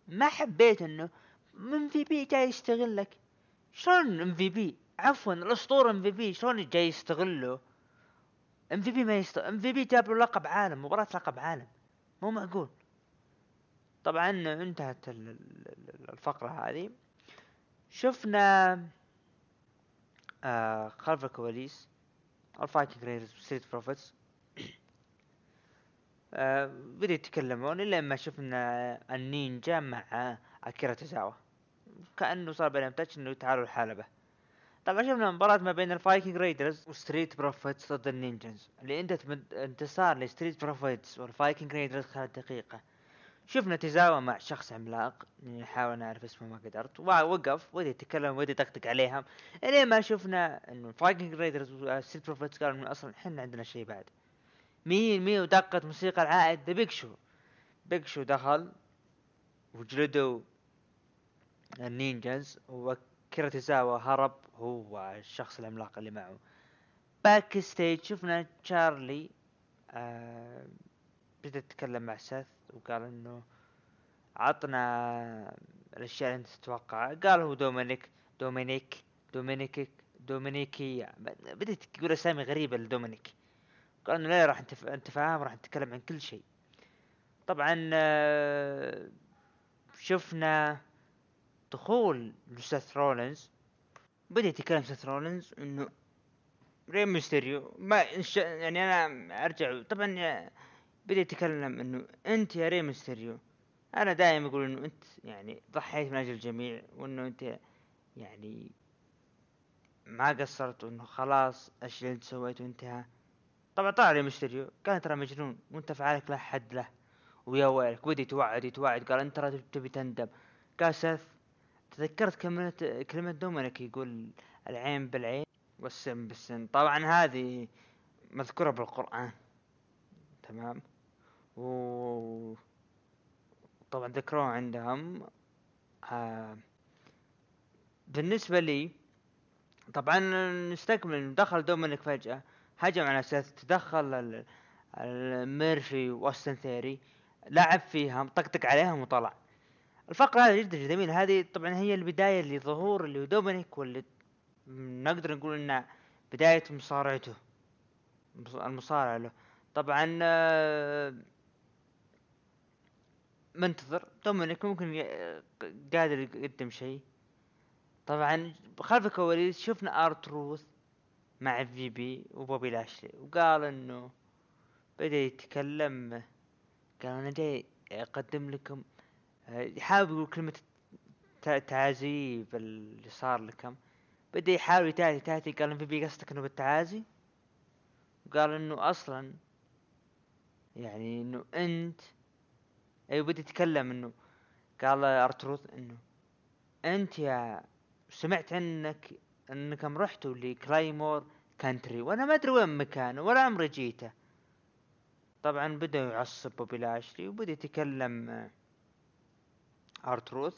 ما حبيت إنه إم في بي جاي يستغلك شلون إم في بي عفوا الأسطورة إم في بي شلون جاي يستغله إم في بي ما يست إم في بي جاب له لقب عالم مباراة لقب عالم. مو معقول. طبعا انتهت الفقرة هذه. شفنا آه خلف الكواليس الفايكنج ريدرز وستريت بروفيتس آه بدأوا يتكلمون إلا ما شفنا النينجا مع أكيرا تزاوا كأنه صار بينهم touch إنه تعالوا الحلبة طبعا شفنا مباراة ما بين الفايكنج ريدرز وستريت بروفيتس ضد ال ninjas اللي انتهت انتصار لستريت بروفيتس والفايكنج ريدرز خلال دقيقة شفنا تزاوى مع شخص عملاق نحاول نعرف اسمه ما قدرت. وقف ودي يتكلم ودي يطقطق عليهم إلين ما شفنا إنه فايكنج ريدرز وستريت بروفيتس قالوا إنه أصلا إحنا عندنا شيء بعد. مين مين ودقت موسيقى العائد ذا بيج شو بيج شو دخل وجلدوا ال ninjas وأكيرا تزاوا هرب هو الشخص العملاق اللي معه. Backstage شفنا تشارلي آه بدأ يتكلم مع سيث وقال إنه عطنا الأشياء اللي أنت تتوقعها. قال هو دومينيك دومينيك دومينيك دومينيكي. بدأت تقول أسامي غريبة لدومينيك. قال إنه لا راح انت انت فاهم راح نتكلم عن كل شيء. طبعا آه، شفنا دخول سيث رولينز. بدأ يتكلم سيث رولينز إنه ري ميستيريو. ما يعني أنا أرجع. طبعا بدأ يتكلم إنه أنت يا ري ميستيريو. أنا دائما أقول إنه أنت يعني ضحيت من أجل الجميع وإنه أنت يعني ما قصرت وإنه خلاص الشيء اللي أنت سويته انتهى. طبعا طلع ري ميستيريو. قال ترى مجنون. وأنت فعالك لا حد له. ويا ويلك. بدي توعد يتوعد. قال أنت ترى تبي تندم. قال تذكرت كلمة كلمة دومينيك يقول العين بالعين والسن بالسن طبعا هذه مذكورة بالقرآن. تمام؟ و طبعا ذكروه عندهم. آه بالنسبة لي طبعا نستكمل دخل دومينيك فجأة هجم على أساس تدخل الميرفي وأوستن ثيري لعب فيها طقطق عليهم وطلع. الفقرة هذه جدا جميلة. هذه طبعا هي البداية لظهور اللي دومينيك واللي نقدر نقول إنها بداية مصارعته المصارعة له. طبعا آه، منتظر. دومينيك ممكن قادر يقدم شيء. طبعا خلف الكواليس شفنا ارتروث مع إم في بي وبوبي لاشلي وقال إنه بدأ يتكلم قال أنا جاي أقدم لكم يحاول يقول كلمة تعازي باللي صار لكم. بدأ يحاول يتاتي تاتي قال إم في بي قصدك إنه بالتعازي؟ وقال إنه أصلا يعني إنه أنت أيوه بدأ يتكلم إنه قال أرتروث إنه أنت يا سمعت عنك إنكم رحتوا ل Claymore Country وأنا ما أدري وين مكانه ولا عمري جيته. طبعا بدا يعصب بوبي لاشلي وبدأ يتكلم ارتروث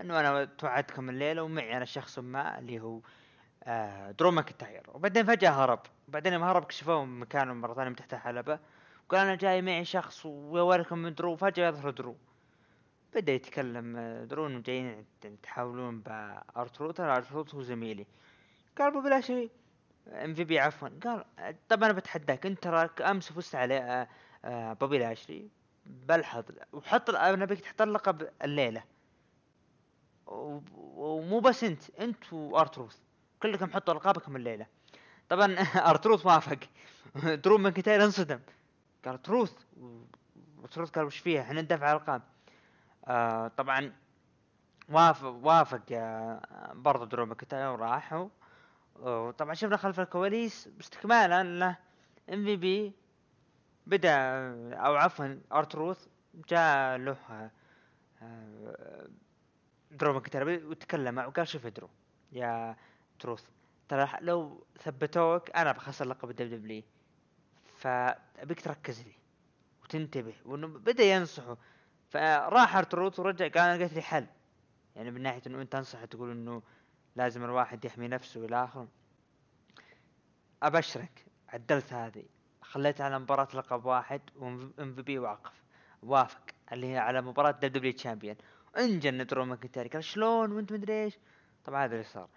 إنه أنا توعدكم الليلة ومعي أنا شخص ما اللي هو آه درو ماكنتاير. وبعدين فجأة هرب. وبعدين لما هرب كشفوه مكانه مرة ثانية من تحت الحلبة. وقال أنا جاي معي شخص ويوريكم من درو. فجأة يظهر درو. بدأ يتكلم آه، درو إنه جايين تحاولون بارتروث ارتروث هو زميلي. قال بلا شيء إم في بي عفوا. قال طب أنا بتحداك. أنت تراك أمس فزت على آه، بوبي لاشلي بلحظ وحط أنا بيك تحط اللقب الليلة. ومو بس أنت أنت وارتروث كلكم حطوا ألقابكم الليلة. طبعا <laughs> ارتروث وافق. <laughs> درو ماكنتاير انصدم. قال تروث وتروث قال وش فيها؟ إحنا ندافع على ألقاب. آه طبعا وافق وافق برضو درو ماكنتاير وراحوا. وطبعا شفنا خلف الكواليس استكمالا له إم في بي بدأ أو عفوا ارتروث جاء له آه، درو ماكنتاير وتكلم معه وقال شوف درو يا تروث ترى لو ثبتوك أنا بخسر لقب ال WWE فأبيك تركز لي وتنتبه وإنه بدأ ينصحه. فراح ارتروث ورجع قال أنا قلت لي حل. يعني من ناحية إنه أنت تنصح تقول إنه لازم الواحد يحمي نفسه إلى اخره أبشرك عدلت هذه. خليتها على مباراة لقب واحد وإم في بي وقف وافق اللي هي على مباراة WWE Champion. انجن درو ماكنتاير قال شلون؟ وأنت مدري إيش؟ طبعا هذا اللي صار.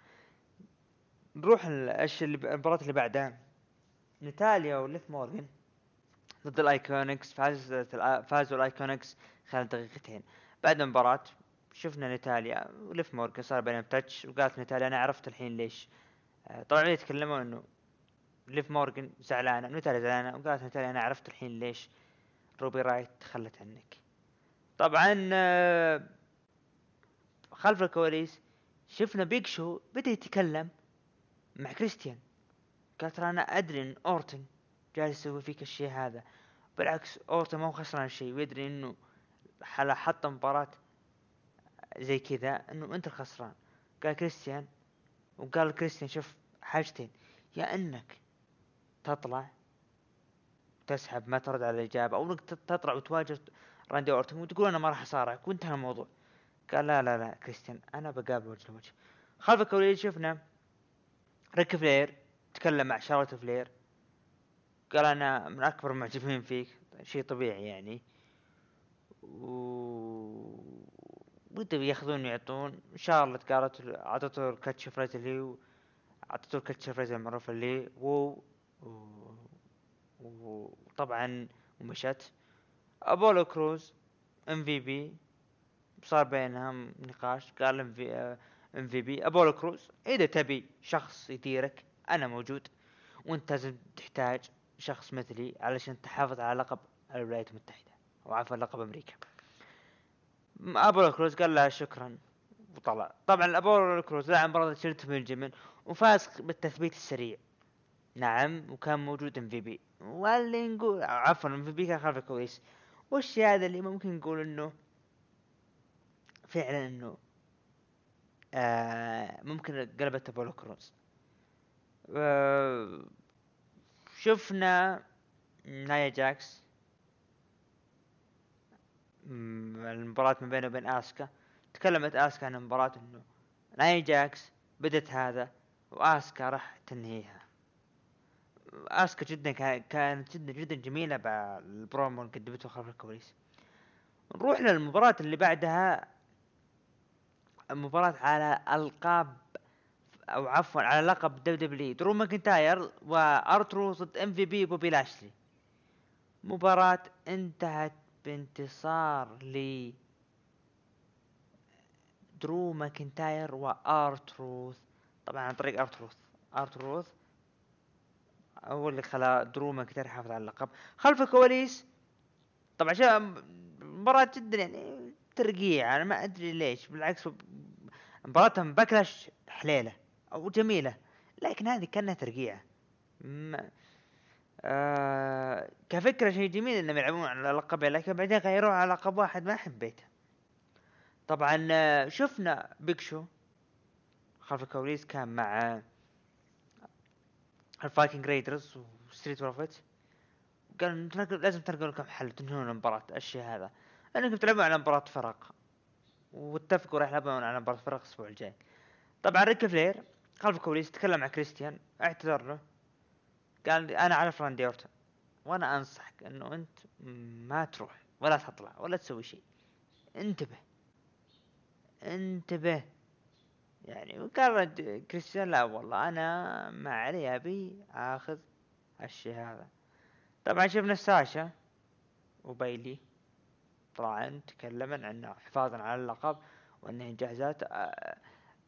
نروح إيش المباراة اللي بعدها. نتاليا وليف مورغان ضد الايكونكس فاز فازوا الايكونكس خلال دقيقتين. بعد المباراة شفنا نتاليا وليف مورجان صار بينهم touch وقالت نتاليا أنا عرفت الحين ليش. آه، طبعا يتكلمون إنه ليف مورجان زعلانة نتاليا زعلانة وقالت نتاليا أنا عرفت الحين ليش روبي رايوت تخلت عنك. طبعا آه، خلف الكواليس شفنا بيج شو بدأ يتكلم مع كريستيان. قال ترى أنا أدري إن أورتن جالس يسوي فيك الشيء هذا. بالعكس أورتن ما هو خسران شيء ويدري إنه حلا حط مباراة زي كذا إنه أنت الخسران. قال كريستيان وقال كريستيان شوف حاجتين يا إنك تطلع تسحب ما ترد على الإجابة أو إنك تطلع وتواجه راندي أورتون وتقول أنا ما راح أصارعك وانتهى الموضوع. قال لا لا لا كريستيان أنا بقابل وجه لوجه. خلف الكواليس شفنا ريك فلير تكلم مع شارلوت فلير. قال أنا من أكبر المعجبين فيك شيء طبيعي يعني. و وده بياخذون يعطون شارلوت قالت اعطته ال catch phrase اللي اعطته ال catch phrase المعروف اللي woo وطبعا ومشت. أبولو كروز إم في بي صار بينهم نقاش قال إم في إم في بي أبولو كروز إذا تبي شخص يديرك أنا موجود. وأنت لازم تحتاج شخص مثلي علشان تحافظ على لقب الولايات المتحدة أو عفوا لقب أمريكا. أبولو كروز قال له شكرا وطلع. طبعا أبولو كروز لعب مباراة شيلتون بنجامين وفاز بالتثبيت السريع. نعم وكان موجود ام في بي. واللي نقول عفوا ام في بي كان خلف الكواليس والشيء هذا اللي ممكن نقول إنه فعلا إنه آه ممكن قلبت ابولو كروز. آه شفنا نايا جاكس. المباراة ما بينه وبين آسكا. تكلمت آسكا عن المباراة إنه نايا جاكس بدت هذا وآسكا راح تنهيها. اسكا جدا كانت جدا جدا جميلة بالبرومو اللي قدمته خلف الكواليس. نروح للمباراة اللي بعدها. مباراة على ألقاب أو عفوا على لقب WWE درو ماكنتاير وأرتروث ضد إم في بي بوبي لاشلي. مباراة انتهت بانتصار ل درو ماكنتاير وأرتروث. طبعا عن طريق أرتروث. أرتروث هو اللي خلى درو ماكنتاير يحافظ على اللقب. خلف الكواليس طبعا شيء مباراة جدا يعني ترقيع. أنا ما أدري ليش بالعكس مباراتهم Backlash حليوة أو جميلة لكن هذه كأنها ترقيعه آه كفكرة شيء جميل إنهم يلعبون على لقبين لكن بعدين غيروه على لقب واحد ما حبيته. طبعا آه، شفنا بيج شو خلف الكواليس كان مع الفايكنج ريدرز وستريت بروفيتس قال لازم تلقوا لكم حل تنهون المباراة الشيء هذا. انكم تلعبون على مباراة فرق. واتفقوا راح يلعبون على مباراة فرق الأسبوع الجاي. طبعا ريك فلير خلف الكواليس تكلم مع كريستيان اعتذر له. قال أنا أعرف راندي أورتون وأنا أنصحك إنه أنت ما تروح ولا تطلع ولا تسوي شيء. انتبه انتبه. يعني وقال كريستيان لا والله أنا ما علي أبي آخذ هالشي هذا. طبعا شفنا ساشا وبايلي طلعن تكلمن عن حفاظا على اللقب وانهن جاهزات آه،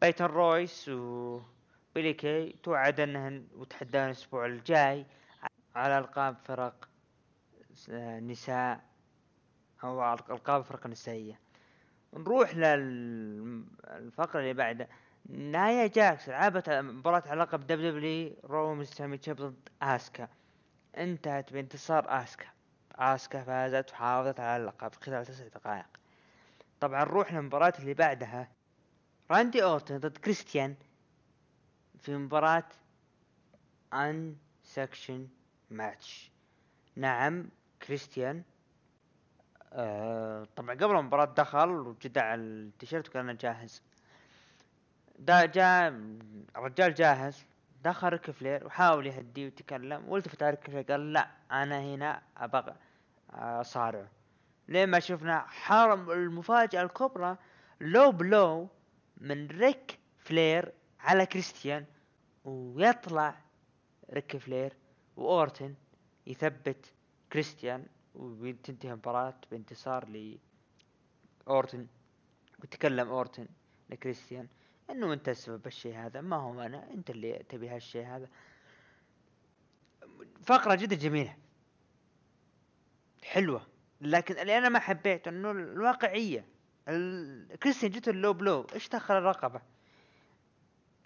بيتن رويس و بيلي كي توعد أنهن وتحدان الأسبوع الجاي على ألقاب فرق نساء أو ألقاب فرق نسائية. نروح للفقرة اللي بعدها. نايا جاكس لعبت مباراة على لقب WW Raw Championship ضد آسكا. انتهت بانتصار آسكا. آسكا فازت وحافظت على اللقب خلال تسع دقائق. طبعا نروح للمباراة اللي بعدها. راندي أورتن ضد كريستيان في مباراة unsanctioned match نعم كريستيان آه طبعا قبل المباراة دخل وجدع التيشيرت وكان جاهز. دا جاء الرجال جاهز دخل ريك فلير وحاول يهديه ويتكلم. والتفت على ريك فلير قال لا أنا هنا أبغى اصارعه لين ما شفنا حرم المفاجأة الكبرى low blow من ريك فلير على كريستيان ويطلع ريك فلير وأورتن يثبت كريستيان وتنتهي المباراة بانتصار ل اورتن وتكلم أورتن لكريستيان. إنه أنت السبب بالشيء هذا ما هو أنا أنت اللي تبي هالشيء هذا. فقرة جدا جميلة. حلوة. لكن اللي أنا ما حبيت إنه الواقعية. كريستيان جت ال low blow. إيش دخل الرقبة؟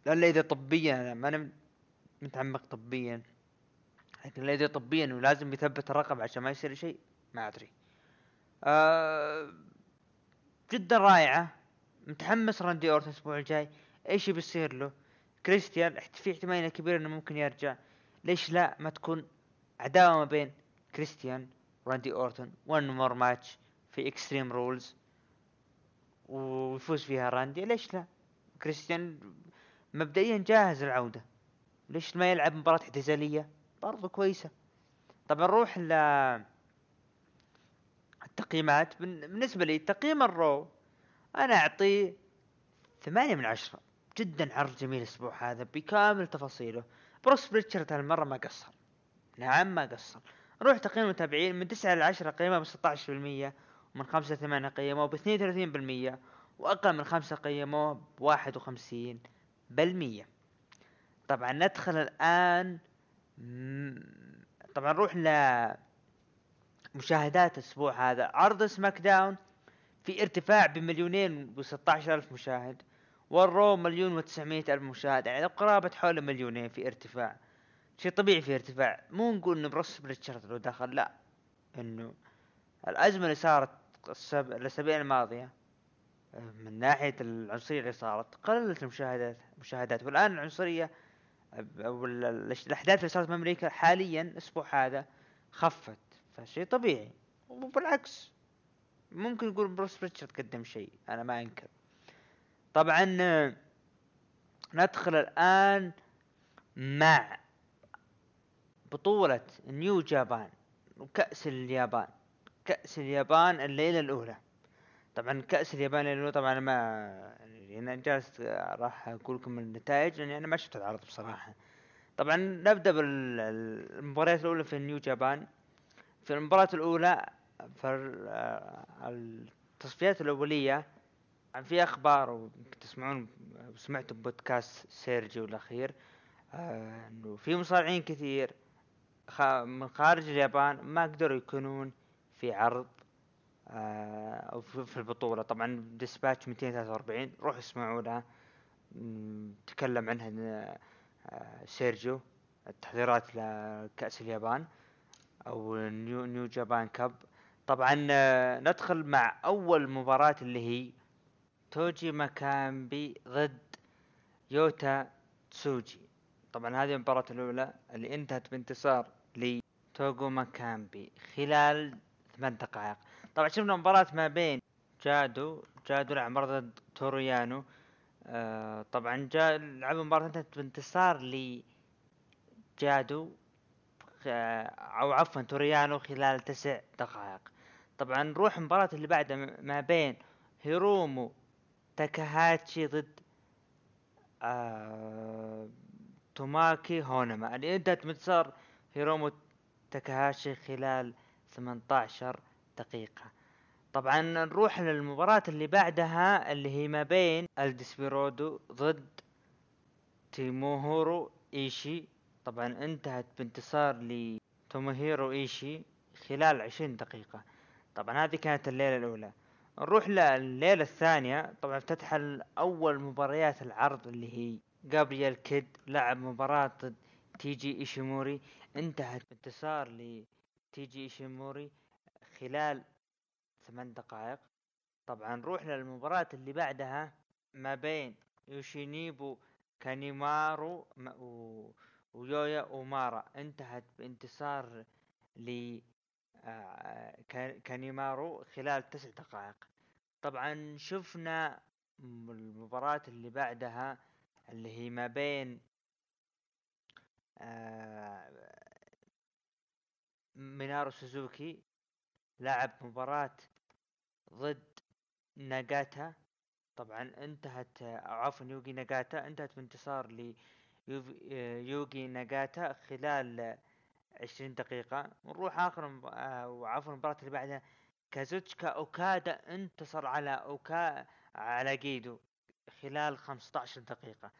الا اذا طبيا. أنا ما أنا متعمق طبيا. لكن اذا طبيا ولازم يثبت الرقبة عشان ما يصير شيء. ما أدري. آه جدا رائعة. متحمس راندي أورتن الأسبوع الجاي. إيش بيصير له؟ كريستيان في احتمالية كبيرة إنه ممكن يرجع. ليش لا؟ ما تكون عداوة ما بين كريستيان وراندي أورتن. one more match في Extreme Rules ويفوز فيها راندي. ليش لا؟ كريستيان مبدئيا جاهز للعودة ليش ما يلعب مباراة اعتزالية برضو كويسة. طبعا نروح ل التقييمات. بالنسبة لي تقييم ال Raw أنا اعطيه ثمانية من عشرة. جدا عرض جميل الأسبوع هذا بكامل تفاصيله. بروس بريتشارد هالمرة ما قصر. نعم ما قصر. نروح تقييم المتابعين من 9 ل 10 قيمة ب 16% ومن 5 ل 8 قيموه ب 32% وأقل من 5 قيموه ب 51% طبعا ندخل الآن م- طبعا نروح ل مشاهدات الأسبوع هذا. عرض SmackDown في ارتفاع بمليونين و ألف مشاهد وال Raw مليون و ألف مشاهد. يعني قرابة حول مليونين في ارتفاع. شيء طبيعي في ارتفاع. مو نقول إنه بروس بريتشارد لو دخل لا. إنه الأزمة اللي صارت السب... الأسابيع الماضية من ناحية العنصرية اللي صارت قللت المشاهدات المشاهدات والآن العنصرية أو ال- ال- الأحداث اللي صارت في أمريكا حاليا الأسبوع هذا خفت. فشيء طبيعي. وبالعكس. ممكن نقول بروس ريتشارد قدم شيء أنا ما أنكر. طبعا ندخل الآن مع بطولة نيو جابان وكأس اليابان كأس اليابان الليلة الأولى. طبعا كأس اليابان الليلة الأولى طبعا ما يعني أنا جالس راح أقول لكم النتائج لأني أنا ما شفت العرض بصراحة. طبعا نبدأ بالمباريات الأولى في New Japan. في المباراة الأولى في ال- آه، التصفيات الأولية عن في أخبار وتسمعون سمعتوا بودكاست سيرجيو الأخير آه، إنه في مصارعين كثير من خارج اليابان ما قدروا يكونون في عرض آه، أو في البطولة. طبعا Dispatch 243 روحوا اسمعوا لها تكلم عنها سيرجيو التحضيرات لكأس اليابان أو New New Japan Cup. طبعا آه، ندخل مع أول مباراة اللي هي توجي ماكابي ضد يوتا تسوجي. طبعا هذه المباراة الأولى اللي انتهت بانتصار لتوغو ماكابي خلال ثمان دقائق. طبعا شفنا مباراة ما بين جادو جادو لعب مرة ضد تورو يانو. آه طبعا جا لعبوا مباراة انتهت بانتصار لجادو آه، أو عفوا تورو يانو خلال تسع دقائق. طبعا نروح المباراة اللي بعدها ما بين هيرومو تاكاهاشي ضد آه توماكي هونما اللي انتهت بانتصار هيرومو تاكاهاشي خلال 18 دقيقة. طبعا نروح للمباراة اللي بعدها اللي هي ما بين الديسبيرودو ضد تيموهورو إيشي. طبعا انتهت بانتصار لتوموهيرو إيشي خلال 20 دقيقة. طبعا هذه كانت الليلة الأولى. نروح لليلة الثانية. طبعا افتتح أول مباريات العرض اللي هي جابرييل كيد لعب مباراة ضد تيجي ايشيموري انتهت بانتصار لتيجي ايشيموري خلال ثمان دقائق. طبعا نروح للمباراة اللي بعدها ما بين يوشينيبو كانيمارو. ويويا أومارا. انتهت بانتصار ل كانيمارو خلال تسع دقائق. طبعا شفنا المباراة اللي بعدها اللي هي ما بين آه، مينارو سوزوكي لعب مباراة ضد ناغاتا طبعا انتهت عفوا يوغي ناغاتا انتهت بانتصار ل يوفي- آه، يوغي ناغاتا خلال عشرين دقيقة ونروح آخر آه، وعفوا المباراة اللي بعدها. كازوتشكا أوكادا انتصر على اوكا على جيدو خلال 15 دقيقة.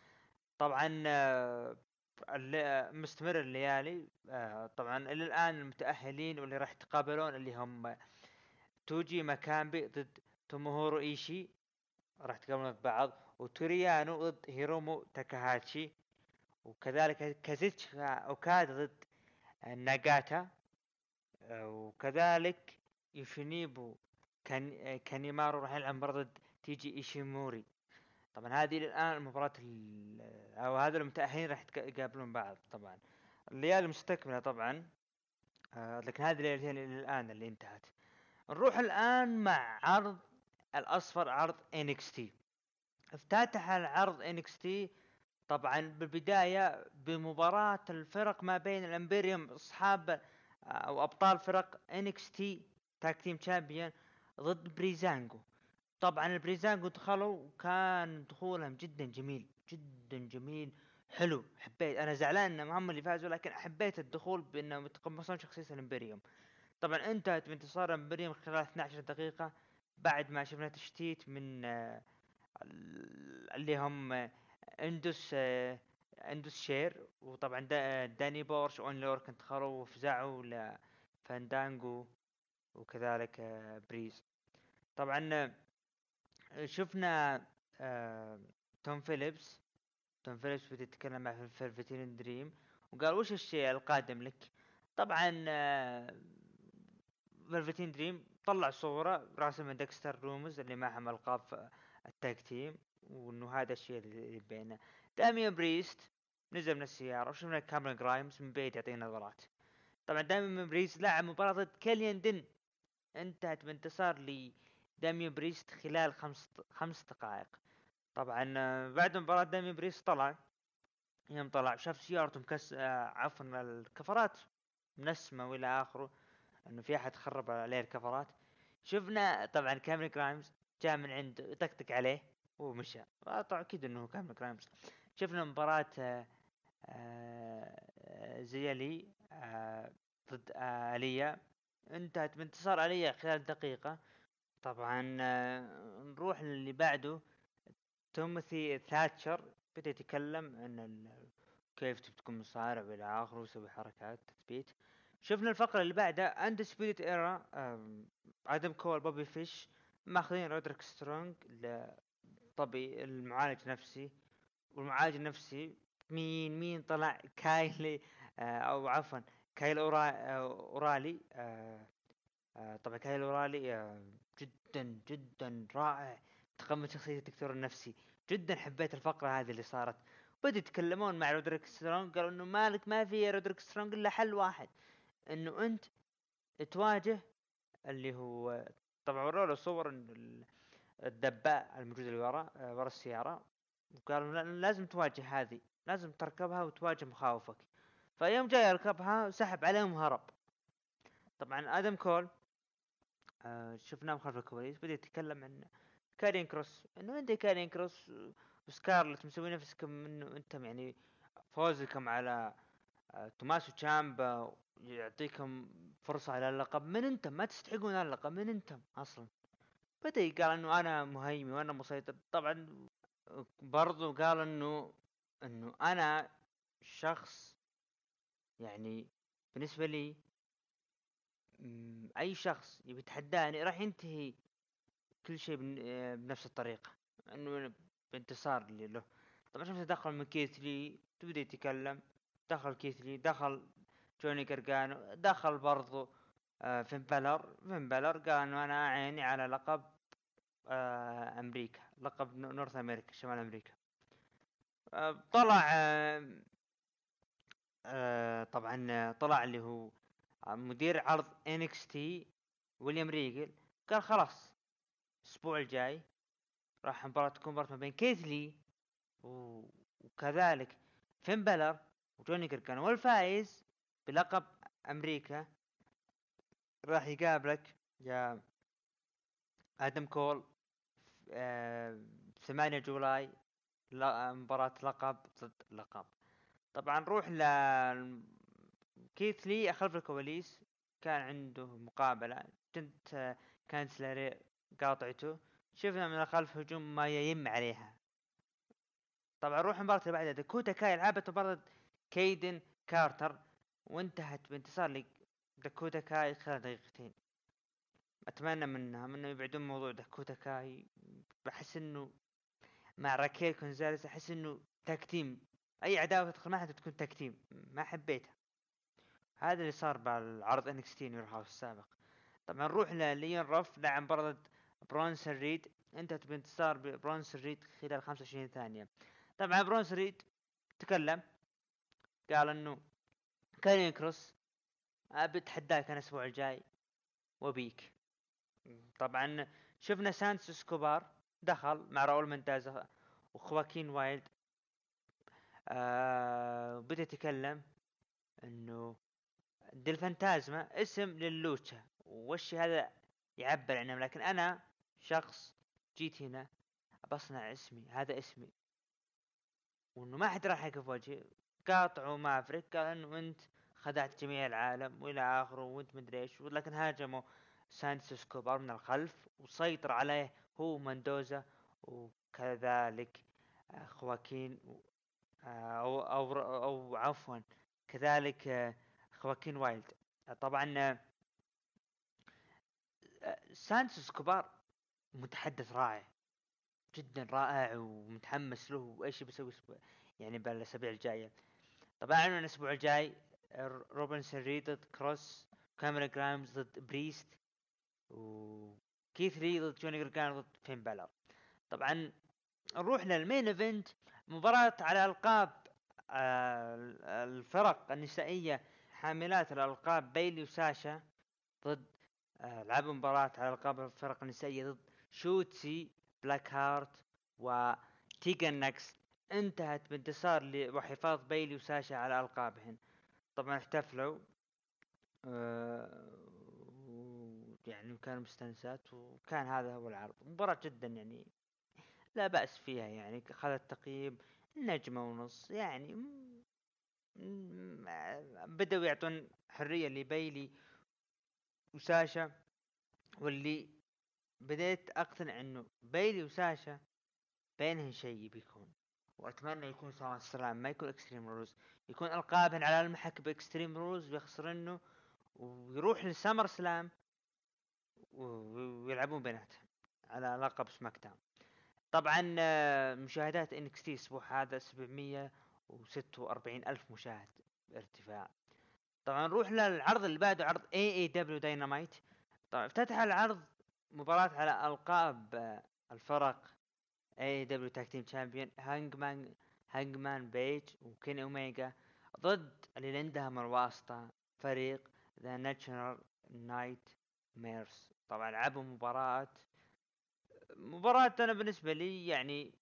طبعا آه، الل- مستمر الليالي آه، طبعا إلى الآن المتأهلين واللي راح يتقابلون اللي هم توجي ماكابي ضد توموهيرو إيشي راح يتقابلون بعض وتوريانو ضد هيرومو تاكاهاشي. وكذلك كازوتشيكا أوكادا ضد ناغاتا آه، وكذلك يوشينوبو كان آه، كانيمارو راح يلعب مباراة ضد تايجي إيشيموري. طبعا هذه الآن المباراة ال- أو هذول المتأهلين راح يقابلون بعض طبعا. الليالي مستكملة طبعا آه لكن هذه الليالتين الآن اللي انتهت. نروح الآن مع عرض الأصفر عرض NXT افتتح العرض NXT طبعا بالبداية بمباراة الفرق ما بين الامبريوم أصحاب أو أبطال فرق NXT tag team champion ضد بريزانجو طبعا البريزانجو دخلوا وكان دخولهم جدا جميل جدا جميل حلو. حبيت أنا زعلان إنهم هم اللي فازوا لكن حبيت الدخول بإنهم يتقمصون شخصية الامبريوم طبعا انتهت بانتصار الامبريوم خلال 12 دقيقة بعد ما شفنا تشتيت من آه، ال- اللي هم آه، اندوس آه، اندوس شير وطبعا دا داني بورتش وأوني لوركان دخلوا وفزعوا لفاندانجو وكذلك آه، بريز. طبعا آه، شفنا آه، توم فيليبس. توم فيليبس بدأ يتكلم مع فيلفتين دريم وقال وش الشيء القادم لك؟ طبعا آه، فيلفتين دريم طلع صورة راسم ديكستر لومس اللي معهم ألقاب ال tag team. وإنه هذا الشيء اللي بينه داميان بريست نزل من السيارة وشفنا كاميرون قرايمز من بعيد يعطينا نظرات. طبعا داميان بريست لعب مباراة ضد كيليان دين انتهت بانتصار لداميان بريست خلال خمس خمس دقائق. طبعا آه، بعد مباراة داميان بريست طلع. يوم طلع شاف سيارته مكس آه، عفوا الكفرات. منسمة وإلى آخره إنه في أحد خرب عليه الكفرات. شفنا طبعا كاميرون جرايمز جاء من عنده يطقطق عليه. ومشى طبعا أكيد إنه كاميرون جرايمز شفنا مباراة آه، آه، زيالي آه، ضد اليا انتهت بانتصار اليا خلال دقيقة. طبعا نروح للي بعده. تيموثي ثاتشر. بدأ يتكلم ال- كيف تكون مصارع والى آخره ويسوي حركات تثبيت. شفنا الفقرة اللي بعدها Undisputed Era آدم كول بوبي فيش. ماخذين رودريك سترونج طبي المعالج النفسي والمعالج النفسي مين مين طلع <laughs> كايلي آه أو عفوا كايل أورا آه، أورايلي آه طبعا كايل أورايلي جدا جدا رائع تقمص شخصية الدكتور النفسي. جدا حبيت الفقرة هذه اللي صارت. بدأوا يتكلمون مع رودريك سترونج قالوا إنه مالك ما في يا رودريك سترونج إلا حل واحد إنه أنت تواجه اللي هو طبعا وروا له صور الدباء الموجود اللي ورا آه، ورا السيارة. وقالوا لا- لازم تواجه هذه لازم تركبها وتواجه مخاوفك. فيوم جاي يركبها سحب عليهم وهرب طبعا آدم كول آه شفناه من خلف الكواليس بدأ يتكلم عن كارين كروس. إنه انت كارين كروس وسكارلت مسوي نفسكم إنه أنتم يعني فوزكم على آه توماسو تشامبا يعطيكم فرصة على اللقب. من أنتم؟ ما تستحقون اللقب. من أنتم أصلا؟ بدأ قال إنه أنا مهيمن وأنا مسيطر. طبعا برضو قال إنه إنه أنا شخص يعني بالنسبة لي أي شخص يبي يتحداني راح ينتهي كل شيء بن- بنفس الطريقة. إنه بانتصار له. طبعا شفت تدخل من كيث لي تبدأ يتكلم. دخل كيث لي دخل جوني قرقانو دخل برضو. فين بالور فين بالور قال انه أنا عيني على لقب آه، أمريكا لقب نو- North America شمال أمريكا. آه، طلع آه، آه، طبعا آه، طلع اللي هو آه، مدير عرض NXT ويليام ريجل قال خلاص الأسبوع الجاي راح مباراة تكون مباراة ما بين كيث لي و... وكذلك فين بالور وجوني قرقانو والفائز بلقب أمريكا راح يقابلك يا آدم كول آه، 8 July لا- مباراة لقب ضد لقب. طبعا نروح ل كيث لي خلف الكواليس كان عنده مقابلة كنت آه، كانسلري قاطعته شفنا من الخلف هجوم ميا يم عليها. طبعا نروح المباراة اللي بعدها داكوتا كاي لعبت مباراة ضد كيدن كارتر وانتهت بانتصار لداكوتا كاي خلال دقيقتين. أتمنى منهم انه يبعدون موضوع داكوتا كاي بحس إنه مع راكيل كونزاليس أحس إنه tag team أي عداوة تدخل معها تكون tag team ما حبيتها. هذا اللي صار بالعرض NXT In Your House السابق. طبعا نروح لليون رف لعب مباراة برونسون ريد. انتهت بانتصار برونسون ريد خلال 25 ثانية. طبعا برونسون ريد تكلم قال إنه كاريون كروس بتحداك أنا الأسبوع الجاي وبيك. طبعا شفنا سانتوس سكوبار دخل مع راول مندوزا وخواكين وايلد آه بدا يتكلم إنه دي فانتازما اسم لل lucha وش هذا يعبر عنه لكن أنا شخص جيت هنا بصنع اسمي هذا اسمي. وإنه ما حد راح يقف وجهي. قاطعوا مافريك قال إنه أنت خدعت جميع العالم وإلى آخره وأنت مدري إيش ولكن هاجموا سانتوس سكوبار من الخلف وسيطر عليه هو مندوزا وكذلك خواكين أو أو أو عفوا كذلك خواكين وايلد. طبعا سانتوس سكوبار متحدث رائع جدا رائع ومتحمس له وإيش بيسوي يعني بالاسابيع الجاية. طبعا الأسبوع الجاي برونسون ريد ضد كروس كاميرون جرايمز ضد بريست وكيث لي ضد جوني جارجانو ضد فين بالر طبعا نروح لل main event مباراة على ألقاب آه، الفرق النسائية حاملات الألقاب بيلي وساشا ضد آه، لعبوا مباراة على ألقاب الفرق النسائية ضد شوتسي بلاك هارت وتيجان نوكس انتهت بانتصار وحفاظ بيلي وساشا على ألقابهن. طبعا احتفلوا آه يعني كانوا مستانسات وكان هذا هو العرض. مباراة جدا يعني لا بأس فيها يعني اخذت تقييم نجمة ونص يعني بدأوا يعطون حرية لبيلي وساشا واللي بديت أقتنع إنه بيلي وساشا بينهم شيء بيكون وأتمنى يكون سمر سلام ما يكون اكستريم رولز يكون القابهن على المحك باكستريم رولز ويخسرنه ويروح لسمر سلام ويلعبون بيناتهم على لقب سماك داون. طبعا آه، مشاهدات ان اكس تي الأسبوع هذا 746 ألف مشاهد ارتفاع. طبعا نروح للعرض اللي بعده عرض اي اي دبليو داينامايت طبعا افتتح العرض مباراة على ألقاب آه، الفرق اي دبليو tag team champion هانجمان هانجمان بيج وكيني اوميجا ضد اللي عندهم الواسطة فريق ذا ناتشورال نايت ميرس طبعا لعبوا مباراة مباراة أنا بالنسبة لي يعني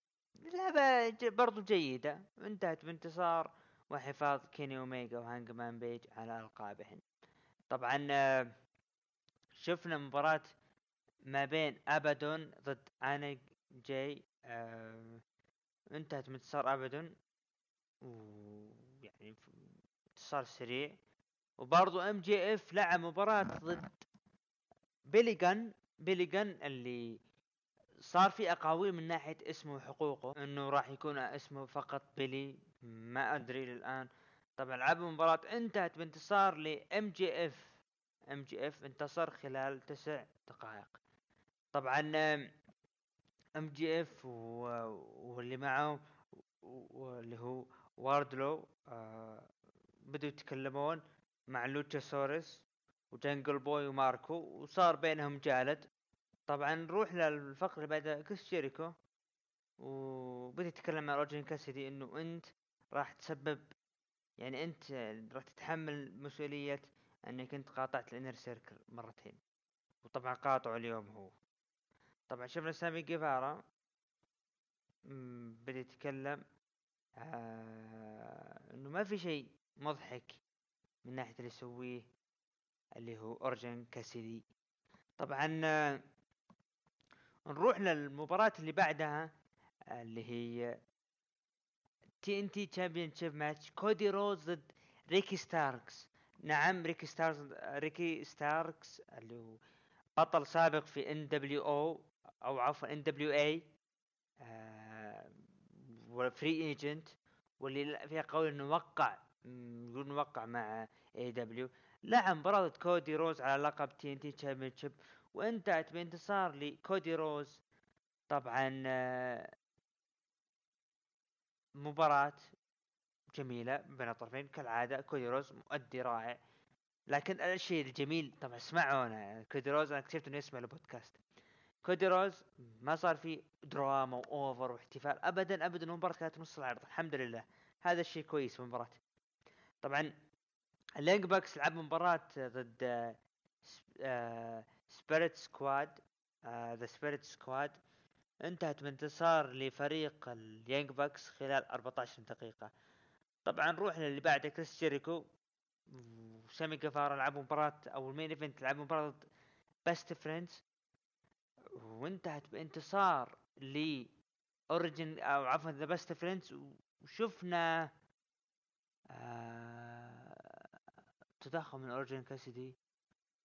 لعبة برضو جيدة انتهت بانتصار وحفاظ كيني اوميجا وهانجمان بيج على القابهن طبعا آه، شفنا مباراة ما بين ابدون ضد أنا جاي آه انتهت من انتصار ابدون ويعني انتصار سريع. وبرضو ام جي اف لعب مباراة ضد بيليغان بيليغان اللي صار في أقاويل من ناحية اسمه وحقوقه إنه راح يكون اسمه فقط بيلي ما أدري للآن. طبعا لعبوا مباراة انتهت بانتصار لام جي اف ام جي اف انتصر خلال تسع دقائق. طبعا أم جي إف واللي معه واللي هو واردلو آه بدوا يتكلمون مع لوتشا سوريس وجنجل بوي وماركو وصار بينهم جدال. طبعا نروح للفقرة بعد كريس جيريكو. وبدأ يتكلم مع أورنج كاسيدي إنه أنت راح تسبب يعني أنت راح تتحمل مسؤولية أنك أنت قاطعت الإنر سيركل مرتين. وطبعا قاطعه اليوم هو. طبعا شفنا سامي جيفارا بدأ يتكلم آه إنه ما في شيء مضحك من ناحية اللي يسويه اللي هو أورنج كاسيدي طبعا آه نروح للمباراة اللي بعدها اللي هي TNT championship match كودي رودز ضد ريكي ستاركس. نعم ريكي ستاركس ريكي ستاركس اللي هو بطل سابق في إن دبليو أو. أو عفوا ان دبليو اي free agent واللي فيها قول إنه وقع يقول وقع مع اي دبليو لعب مباراة كودي رودز على لقب TNT championship وانتهت بانتصار لكودي رودز طبعا آه، مباراة جميلة بين الطرفين. كالعادة كودي رودز مؤدي رائع. لكن الشيء الجميل طبعا اسمعونا كودي رودز أنا اكتشفت إنه يسمع البودكاست. كودي رودز ما صار في دراما و over واحتفال ابدا ابدا المباراة كانت نص العرض الحمد لله. هذا الشيء كويس في المباراة. طبعا اليانج باكس لعب مباراة ضد سبيريت سكواد ذا سبيريت سكواد انتهت بانتصار لفريق اليانج باكس خلال 14 دقيقة. طبعا نروح للي بعده كريس جيريكو. وسامي جيفارا لعبوا مباراة أو ال main event لعبوا مباراة ضد Best Friends وانتهت بانتصار ل اورنج أو عفوا The Best Friends وشفنا آه تدخل من اورنج كاسيدي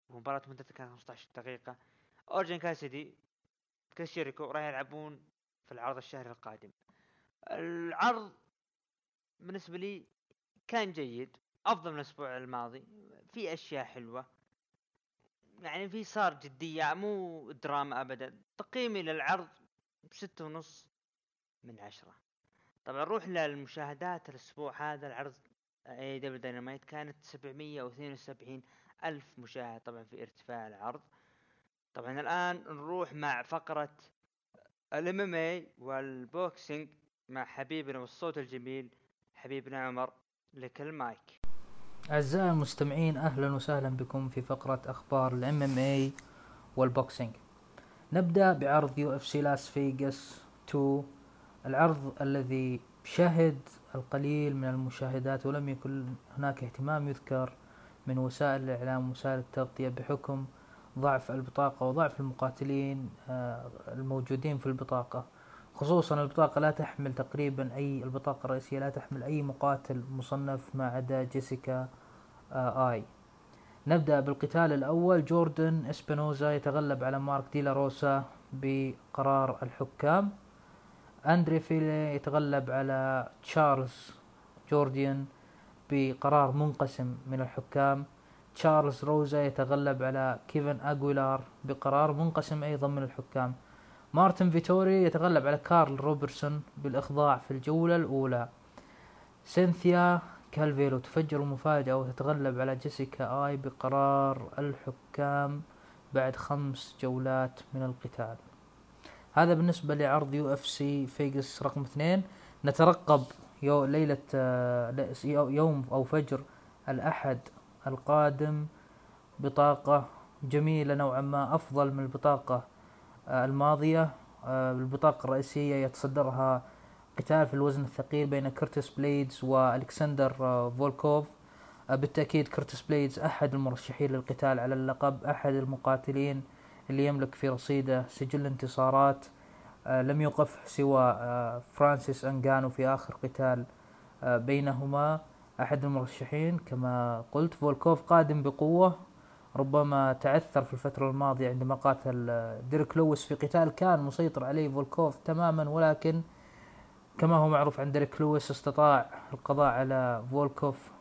ومباراة مدتها كانت 15 دقيقة. اورنج كاسيدي كريس راح يلعبون في العرض الشهري القادم. العرض بالنسبة لي كان جيد أفضل من الأسبوع الماضي. في أشياء حلوة. يعني في صار جدية مو دراما ابدا. تقييمي للعرض ستة ونص من عشرة. طبعا نروح للمشاهدات الأسبوع هذا. العرض AEW Dynamite كانت سبعمية واثنين وسبعين ألف مشاهد طبعا في ارتفاع العرض. طبعا الآن نروح مع فقرة ال MMA وال boxing مع حبيبنا والصوت الجميل حبيبنا عمر لك المايك أعزائي المستمعين أهلا وسهلا بكم في فقرة أخبار ال MMA وال boxing. نبدأ بعرض UFC لاس فيغاس 2 العرض الذي شهد القليل من المشاهدات ولم يكن هناك اهتمام يذكر من وسائل الإعلام ووسائل التغطية بحكم ضعف البطاقة وضعف المقاتلين آه، الموجودين في البطاقة. خصوصا البطاقة لا تحمل تقريبا أي البطاقة الرئيسية لا تحمل أي مقاتل مصنف ما عدا جيسيكا آه آي. نبدأ بالقتال الأول. جوردن إسبينوزا يتغلب على مارك ديلا روسا بقرار الحكام. أندري فيلي يتغلب على تشارلز جورديان بقرار منقسم من الحكام. تشارلز روزا يتغلب على كيفن أغويلار بقرار منقسم أيضا من الحكام. مارفن فيتوري يتغلب على كارل روبرتسون بالإخضاع في الجولة الأولى. سينثيا كالفيلو تفجر المفاجأة وتتغلب على جيسيكا آي بقرار الحكام بعد خمس جولات من القتال. هذا بالنسبة لعرض UFC فيجس رقم اثنين. نترقب يو ليلة آه، يوم أو فجر الأحد القادم بطاقة جميلة نوعا ما أفضل من البطاقة الماضية آه، البطاقة الرئيسية يتصدرها قتال في الوزن الثقيل بين كرتس بليدز وألكسندر آه، فولكوف. بالتأكيد كرتس بليدز أحد المرشحين للقتال على اللقب أحد المقاتلين اللي يملك في رصيده سجل انتصارات لم يوقف سوى فرانسيس أنغانو في آخر قتال بينهما. أحد المرشحين كما قلت فولكوف قادم بقوة ربما تعثر في الفترة الماضية عندما قاتل ديريك لويس في قتال كان مسيطر عليه فولكوف تماما ولكن كما هو معروف عن ديريك لويس استطاع القضاء على فولكوف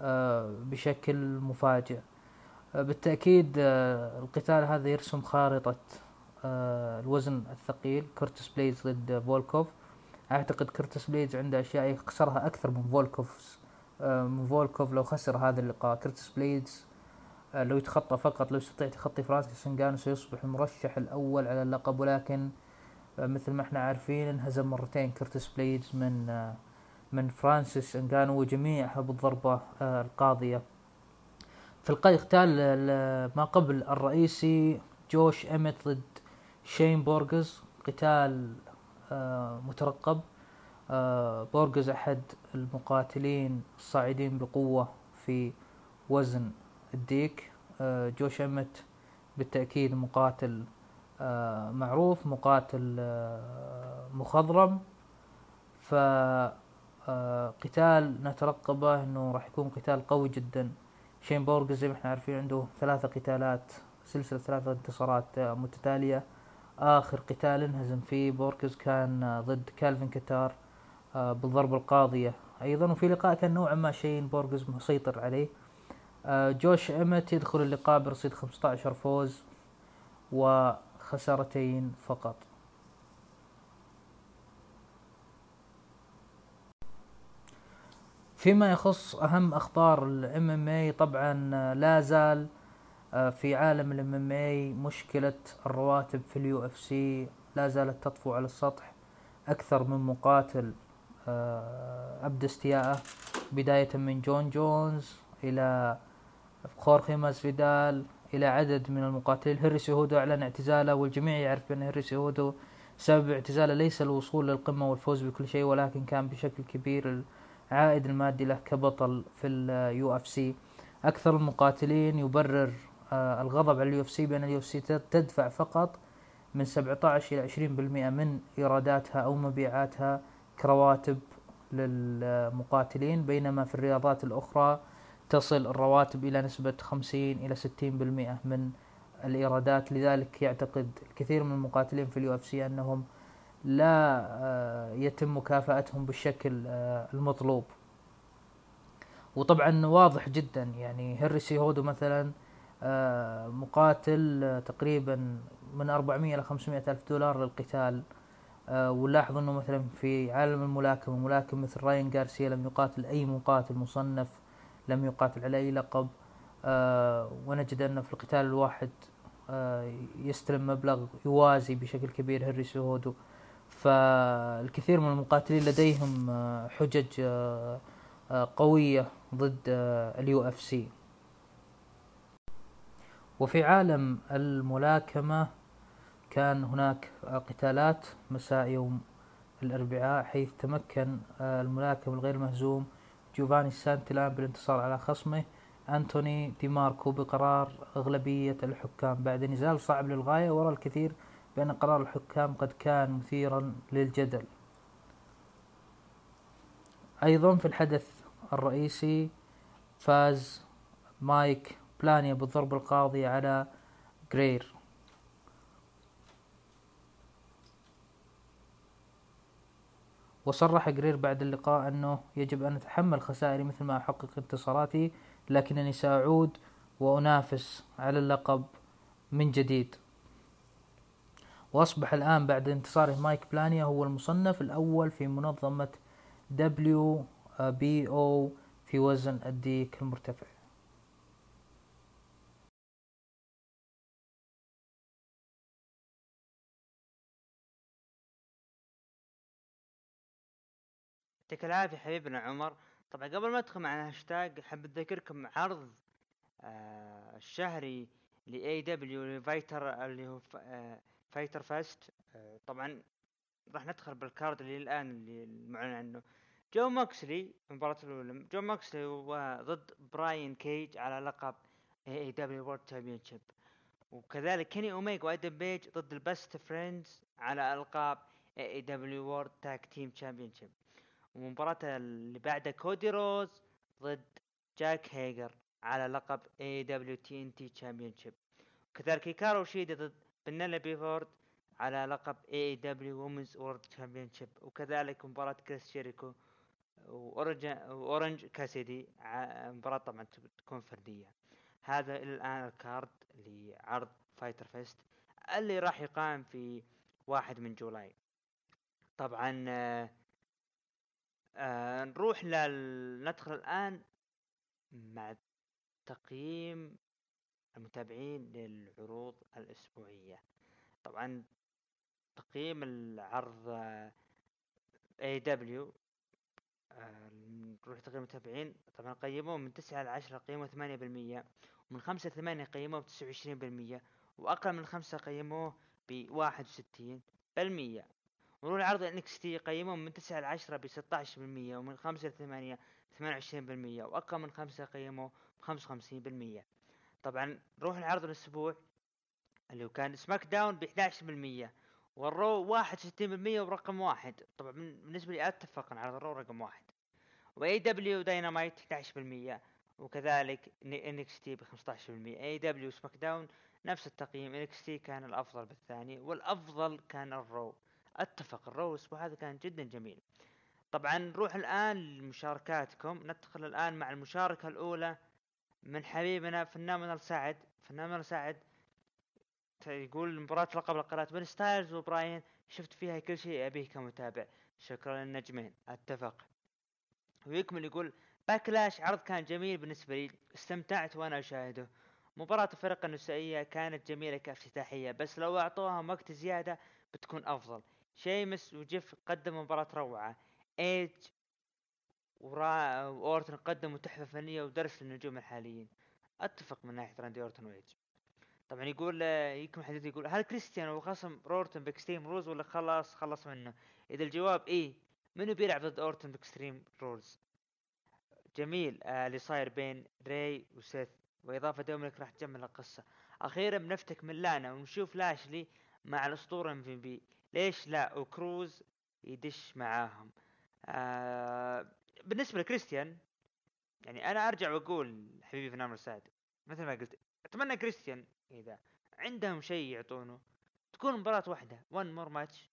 آه، بشكل مفاجئ. آه، بالتأكيد آه، القتال هذا يرسم خارطة الوزن الثقيل كورتس بليدز ضد فولكوف. أعتقد كورتس بليدز عنده أشياء يخسرها أكثر من فولكوف من فولكوف لو خسر هذا اللقاء. كورتس بليدز آه، لو يتخطى فقط لو يستطيع تخطي فرانسيس انغانو سيصبح المرشح الأول على اللقب. ولكن آه، مثل ما إحنا عارفين انهزم مرتين كرتس بليدز من آه، من فرانسيس انغانو وجميعها بالضربة القاضية. في القتال ما قبل الرئيسي جوش امت ضد شين بورغز قتال مترقب. بورغز أحد المقاتلين الصاعدين بقوة في وزن الديك آه، جوش امت بالتأكيد مقاتل آه، معروف مقاتل آه، مخضرم. ف قتال نترقبه إنه راح يكون قتال قوي جدا. شين بورغ زي ما إحنا عارفين عنده ثلاثة قتالات سلسلة ثلاثة انتصارات متتالية. آخر قتال انهزم فيه بورغز كان ضد كالفين كتار بالضربة القاضية. أيضا وفي لقاء كان نوعا ما شين بورغز مسيطر عليه. جوش امت يدخل اللقاء برصيد 15 فوز وخسارتين فقط. فيما يخص أهم أخبار ال MMA طبعا آه، لا زال آه، في عالم ال MMA مشكلة الرواتب في ال UFC لا زالت تطفو على السطح. أكثر من مقاتل آه، ابدى استياءه بداية من جون جونز إلى خورخي ماسفيدال إلى عدد من المقاتلين. هنري سيهودو أعلن اعتزاله والجميع يعرف بأن هنري سيهودو سبب اعتزاله ليس الوصول للقمة والفوز بكل شيء ولكن كان بشكل كبير العائد المادي له كبطل في ال UFC أكثر المقاتلين يبرر آه، الغضب على ال UFC بأن ال UFC تدفع فقط من 17 إلى 20% من إيراداتها أو مبيعاتها كرواتب للمقاتلين بينما في الرياضات الأخرى تصل الرواتب إلى نسبة 50 إلى 60% من الإيرادات. لذلك يعتقد الكثير من المقاتلين في ال UFC أنهم لا آه، يتم مكافأتهم بالشكل آه، المطلوب. وطبعا واضح جدا يعني هنري سيهودو مثلا آه، مقاتل تقريبا من 400 إلى 500 ألف دولار للقتال. ونلاحظ أنه مثلا في عالم الملاكمة ملاكم مثل راين غارسيا لم يقاتل أي مقاتل مصنف. لم يقاتل على أي لقب ونجد أن في القتال الواحد يستلم مبلغ يوازي بشكل كبير هنري سيهودو فالكثير من المقاتلين لديهم آه، حجج آه، آه، قوية ضد ال UFC. وفي عالم الملاكمة كان هناك قتالات مساء يوم الأربعاء حيث تمكن الملاكم الغير مهزوم جوفاني سانتلان بالانتصار على خصمه. أنتوني دي ماركو بقرار أغلبية الحكام. بعد نزال صعب للغاية ورأى الكثير بأن قرار الحكام قد كان مثيرا للجدل. أيضا في الحدث الرئيسي فاز مايك بلانيا بالضرب القاضي على جرير. وصرح جرير بعد اللقاء أنه يجب أن أتحمل خسائري مثل ما أحقق انتصاراتي لكنني سأعود وأنافس على اللقب من جديد. وأصبح الآن بعد انتصاره مايك بلانيا هو المصنف الأول في منظمة أو في وزن الديك المرتفع. يعطيك العافية حبيبنا عمر طبعا قبل ما أدخل مع الهاشتاج حاب اذكركم عرض آه الشهري ل AEW ل Fyter اللي هو آه Fyter Fest آه، طبعا راح ندخل بال card اللي الآن اللي المعلن عنه. جون موكسلي مباراة الأولى جون موكسلي ضد براين كيج على لقب AEW World Champion وكذلك كيني اوميجا وادم بيج ضد ال Best Friends على ألقاب AEW World Tag Team Champion ومباراة اللي بعدها كودي رودز ضد جاك هيجر على لقب اي دبليو تي ان تي تشامبيون شيب وكذلك هيكارو شيدا ضد بينيلوبي فورد على لقب AEW Women's World Championship وكذلك مباراة كريس جيريكو واورنج واورنج كاسيدي مباراة طبعا تكون فردية. هذا إلى الآن ال card لعرض Fyter Fest اللي راح يقام في واحد من جولاي. طبعا آه آه نروح لل ندخل الآن مع تقييم المتابعين للعروض الأسبوعية. طبعا تقييم العرض AEW نروح تقييم المتابعين. طبعا قيموه من تسعة إلى عشرة قيموه ثمانية بالمية. ومن خمسة لثمانية قيموه بتسعة وعشرين بالمية. وأقل من خمسة قيموه بواحد وستين بالمية. ونروح لعرض NXT قيموه من تسعة إلى عشرة بستة عشر بالمية ومن خمسة لثمانية ثمانية وعشرين بالمية وأقل من خمسة قيموه بخمسة وخمسين بالمية. طبعا نروح لعرض الأسبوع اللي كان SmackDown ب 11% وال Raw 61% ورقم واحد. طبعا بالنسبة لي أتفق على ال Raw رقم واحد. و AEW Dynamite 11% وكذلك NXT ب 15% إي دبليو سماك داون نفس التقييم NXT كان الأفضل بالثاني والأفضل كان ال Raw. أتفق ال Raw الأسبوع هذا كان جدا جميل. طبعا نروح الآن لمشاركاتكم. ندخل الآن مع المشاركة الأولى من حبيبنا فنان سعد. فنان سعد يقول مباراة لقب القناة بين ستايلز وبراين. شفت فيها كل شيء أبيه كمتابع. شكرا للنجمين. أتفق. ويكمل يقول Backlash عرض كان جميل بالنسبة لي. استمتعت وأنا أشاهده. مباراة الفرق النسائية كانت جميلة كافتتاحية بس لو أعطوها وقت زيادة بتكون أفضل. شيمس وجيف قدموا مباراة روعة. إيج ورا واورتن قدموا تحفة فنية ودرس للنجوم الحاليين. أتفق من ناحية راندي اورتن وإيج. طبعا يقول يكمل حديثه يقول هل كريستيان هو خصم اورتن ب Extreme Rules ولا خلاص خلص منه؟ إذا الجواب إيه. منو بيلعب ضد اورتن ب Extreme Rules؟ جميل. آه اللي صاير بين راي وسيث. واضافه دومينيك راح تجمل القصة. أخيرا بنفتك من لانا ونشوف لاشلي مع الأسطورة MVP. ليش لا وكروز يدش معاهم؟ آه بالنسبة لكريستيان يعني أنا أرجع وأقول حبيبي فنان سعد مثل ما قلت أتمنى كريستيان إذا عندهم شيء يعطونه تكون مباراة واحدة one more match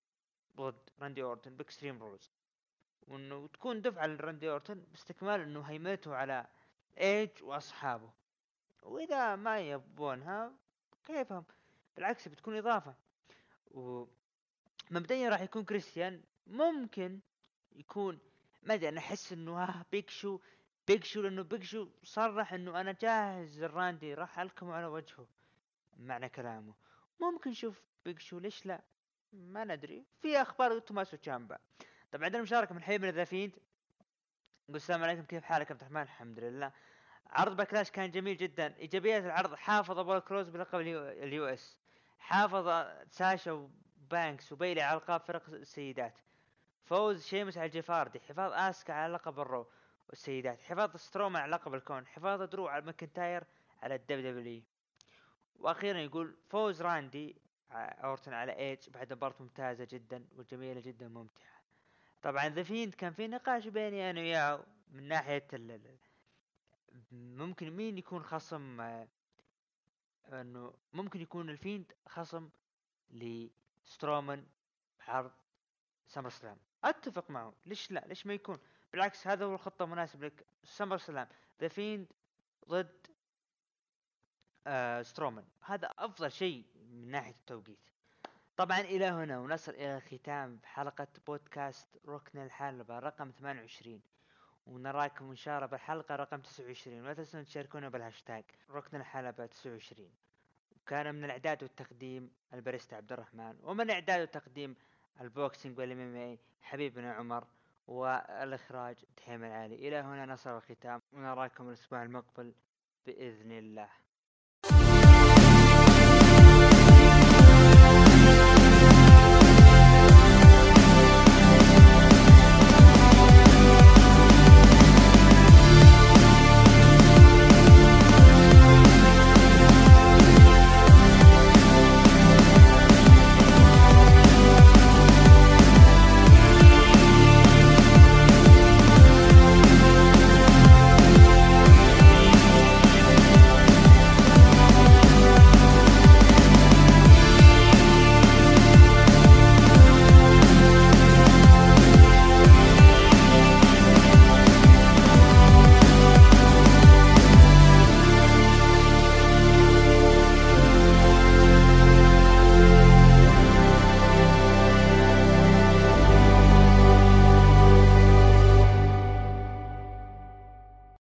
ضد راندي أورتن ب Extreme Rules. وإنه تكون دفعة لراندي أورتن باستكمال إنه هيمنته على إيج وأصحابه. وإذا ما يبونها كيفهم؟ بالعكس بتكون إضافة. و مبدئيا راح يكون كريستيان. ممكن يكون ما أدري أنا أحس إنه ها بيك شو بيج شو لأنه بيج شو صرح إنه أنا جاهز لراندي راح ألكمه على وجهه معنى كلامه. ممكن نشوف بيج شو ليش لا؟ ما ندري. في أخبار توماسو تشامبا. طبعا عندنا مشاركة من حبيبنا The Fiend. يقول السلام عليكم كيف حالك عبد الرحمن؟ الحمد لله. عرض Backlash كان جميل جدا. إيجابيات العرض حفاظ أبولو كروز بلقب ال US. حفاظ ساشا بانكس وبيلي على القاب فرق السيدات. فوز شيمس على جيف هاردي حفاظ آسكا على لقب ال Raw والسيدات حفاظ سترومان على لقب الكون حفاظ درو ماكنتاير على ال WW وأخيرا يقول فوز راندي اورتن على ايج بعد مباراة ممتازة جدا وجميلة جدا ممتعة طبعا The Fiend كان في نقاش بيني أنا وياه من ناحية ممكن مين يكون خصم إنه ممكن يكون ال Fiend خصم لسترومان عرض SummerSlam أتفق معه. ليش لا؟ ليش ما يكون؟ بالعكس هذا هو الخصم المناسب لك. SummerSlam The Fiend ضد آه سترومان هذا أفضل شيء من ناحية التوقيت. طبعا إلى هنا ونصل إلى ختام حلقة بودكاست ركن الحلبة رقم 28 ونراكم إن شاء الله بالحلقة رقم 29 ولا تنسون تشاركونا بالهاشتاج ركن الحلبة 29 كان من الإعداد والتقديم الباريستا عبد الرحمن ومن الاعداد والتقديم البوكسينج والام حبيبنا عمر والإخراج دحيم العالي. إلى هنا نصل الختام ونراكم الأسبوع المقبل بإذن الله.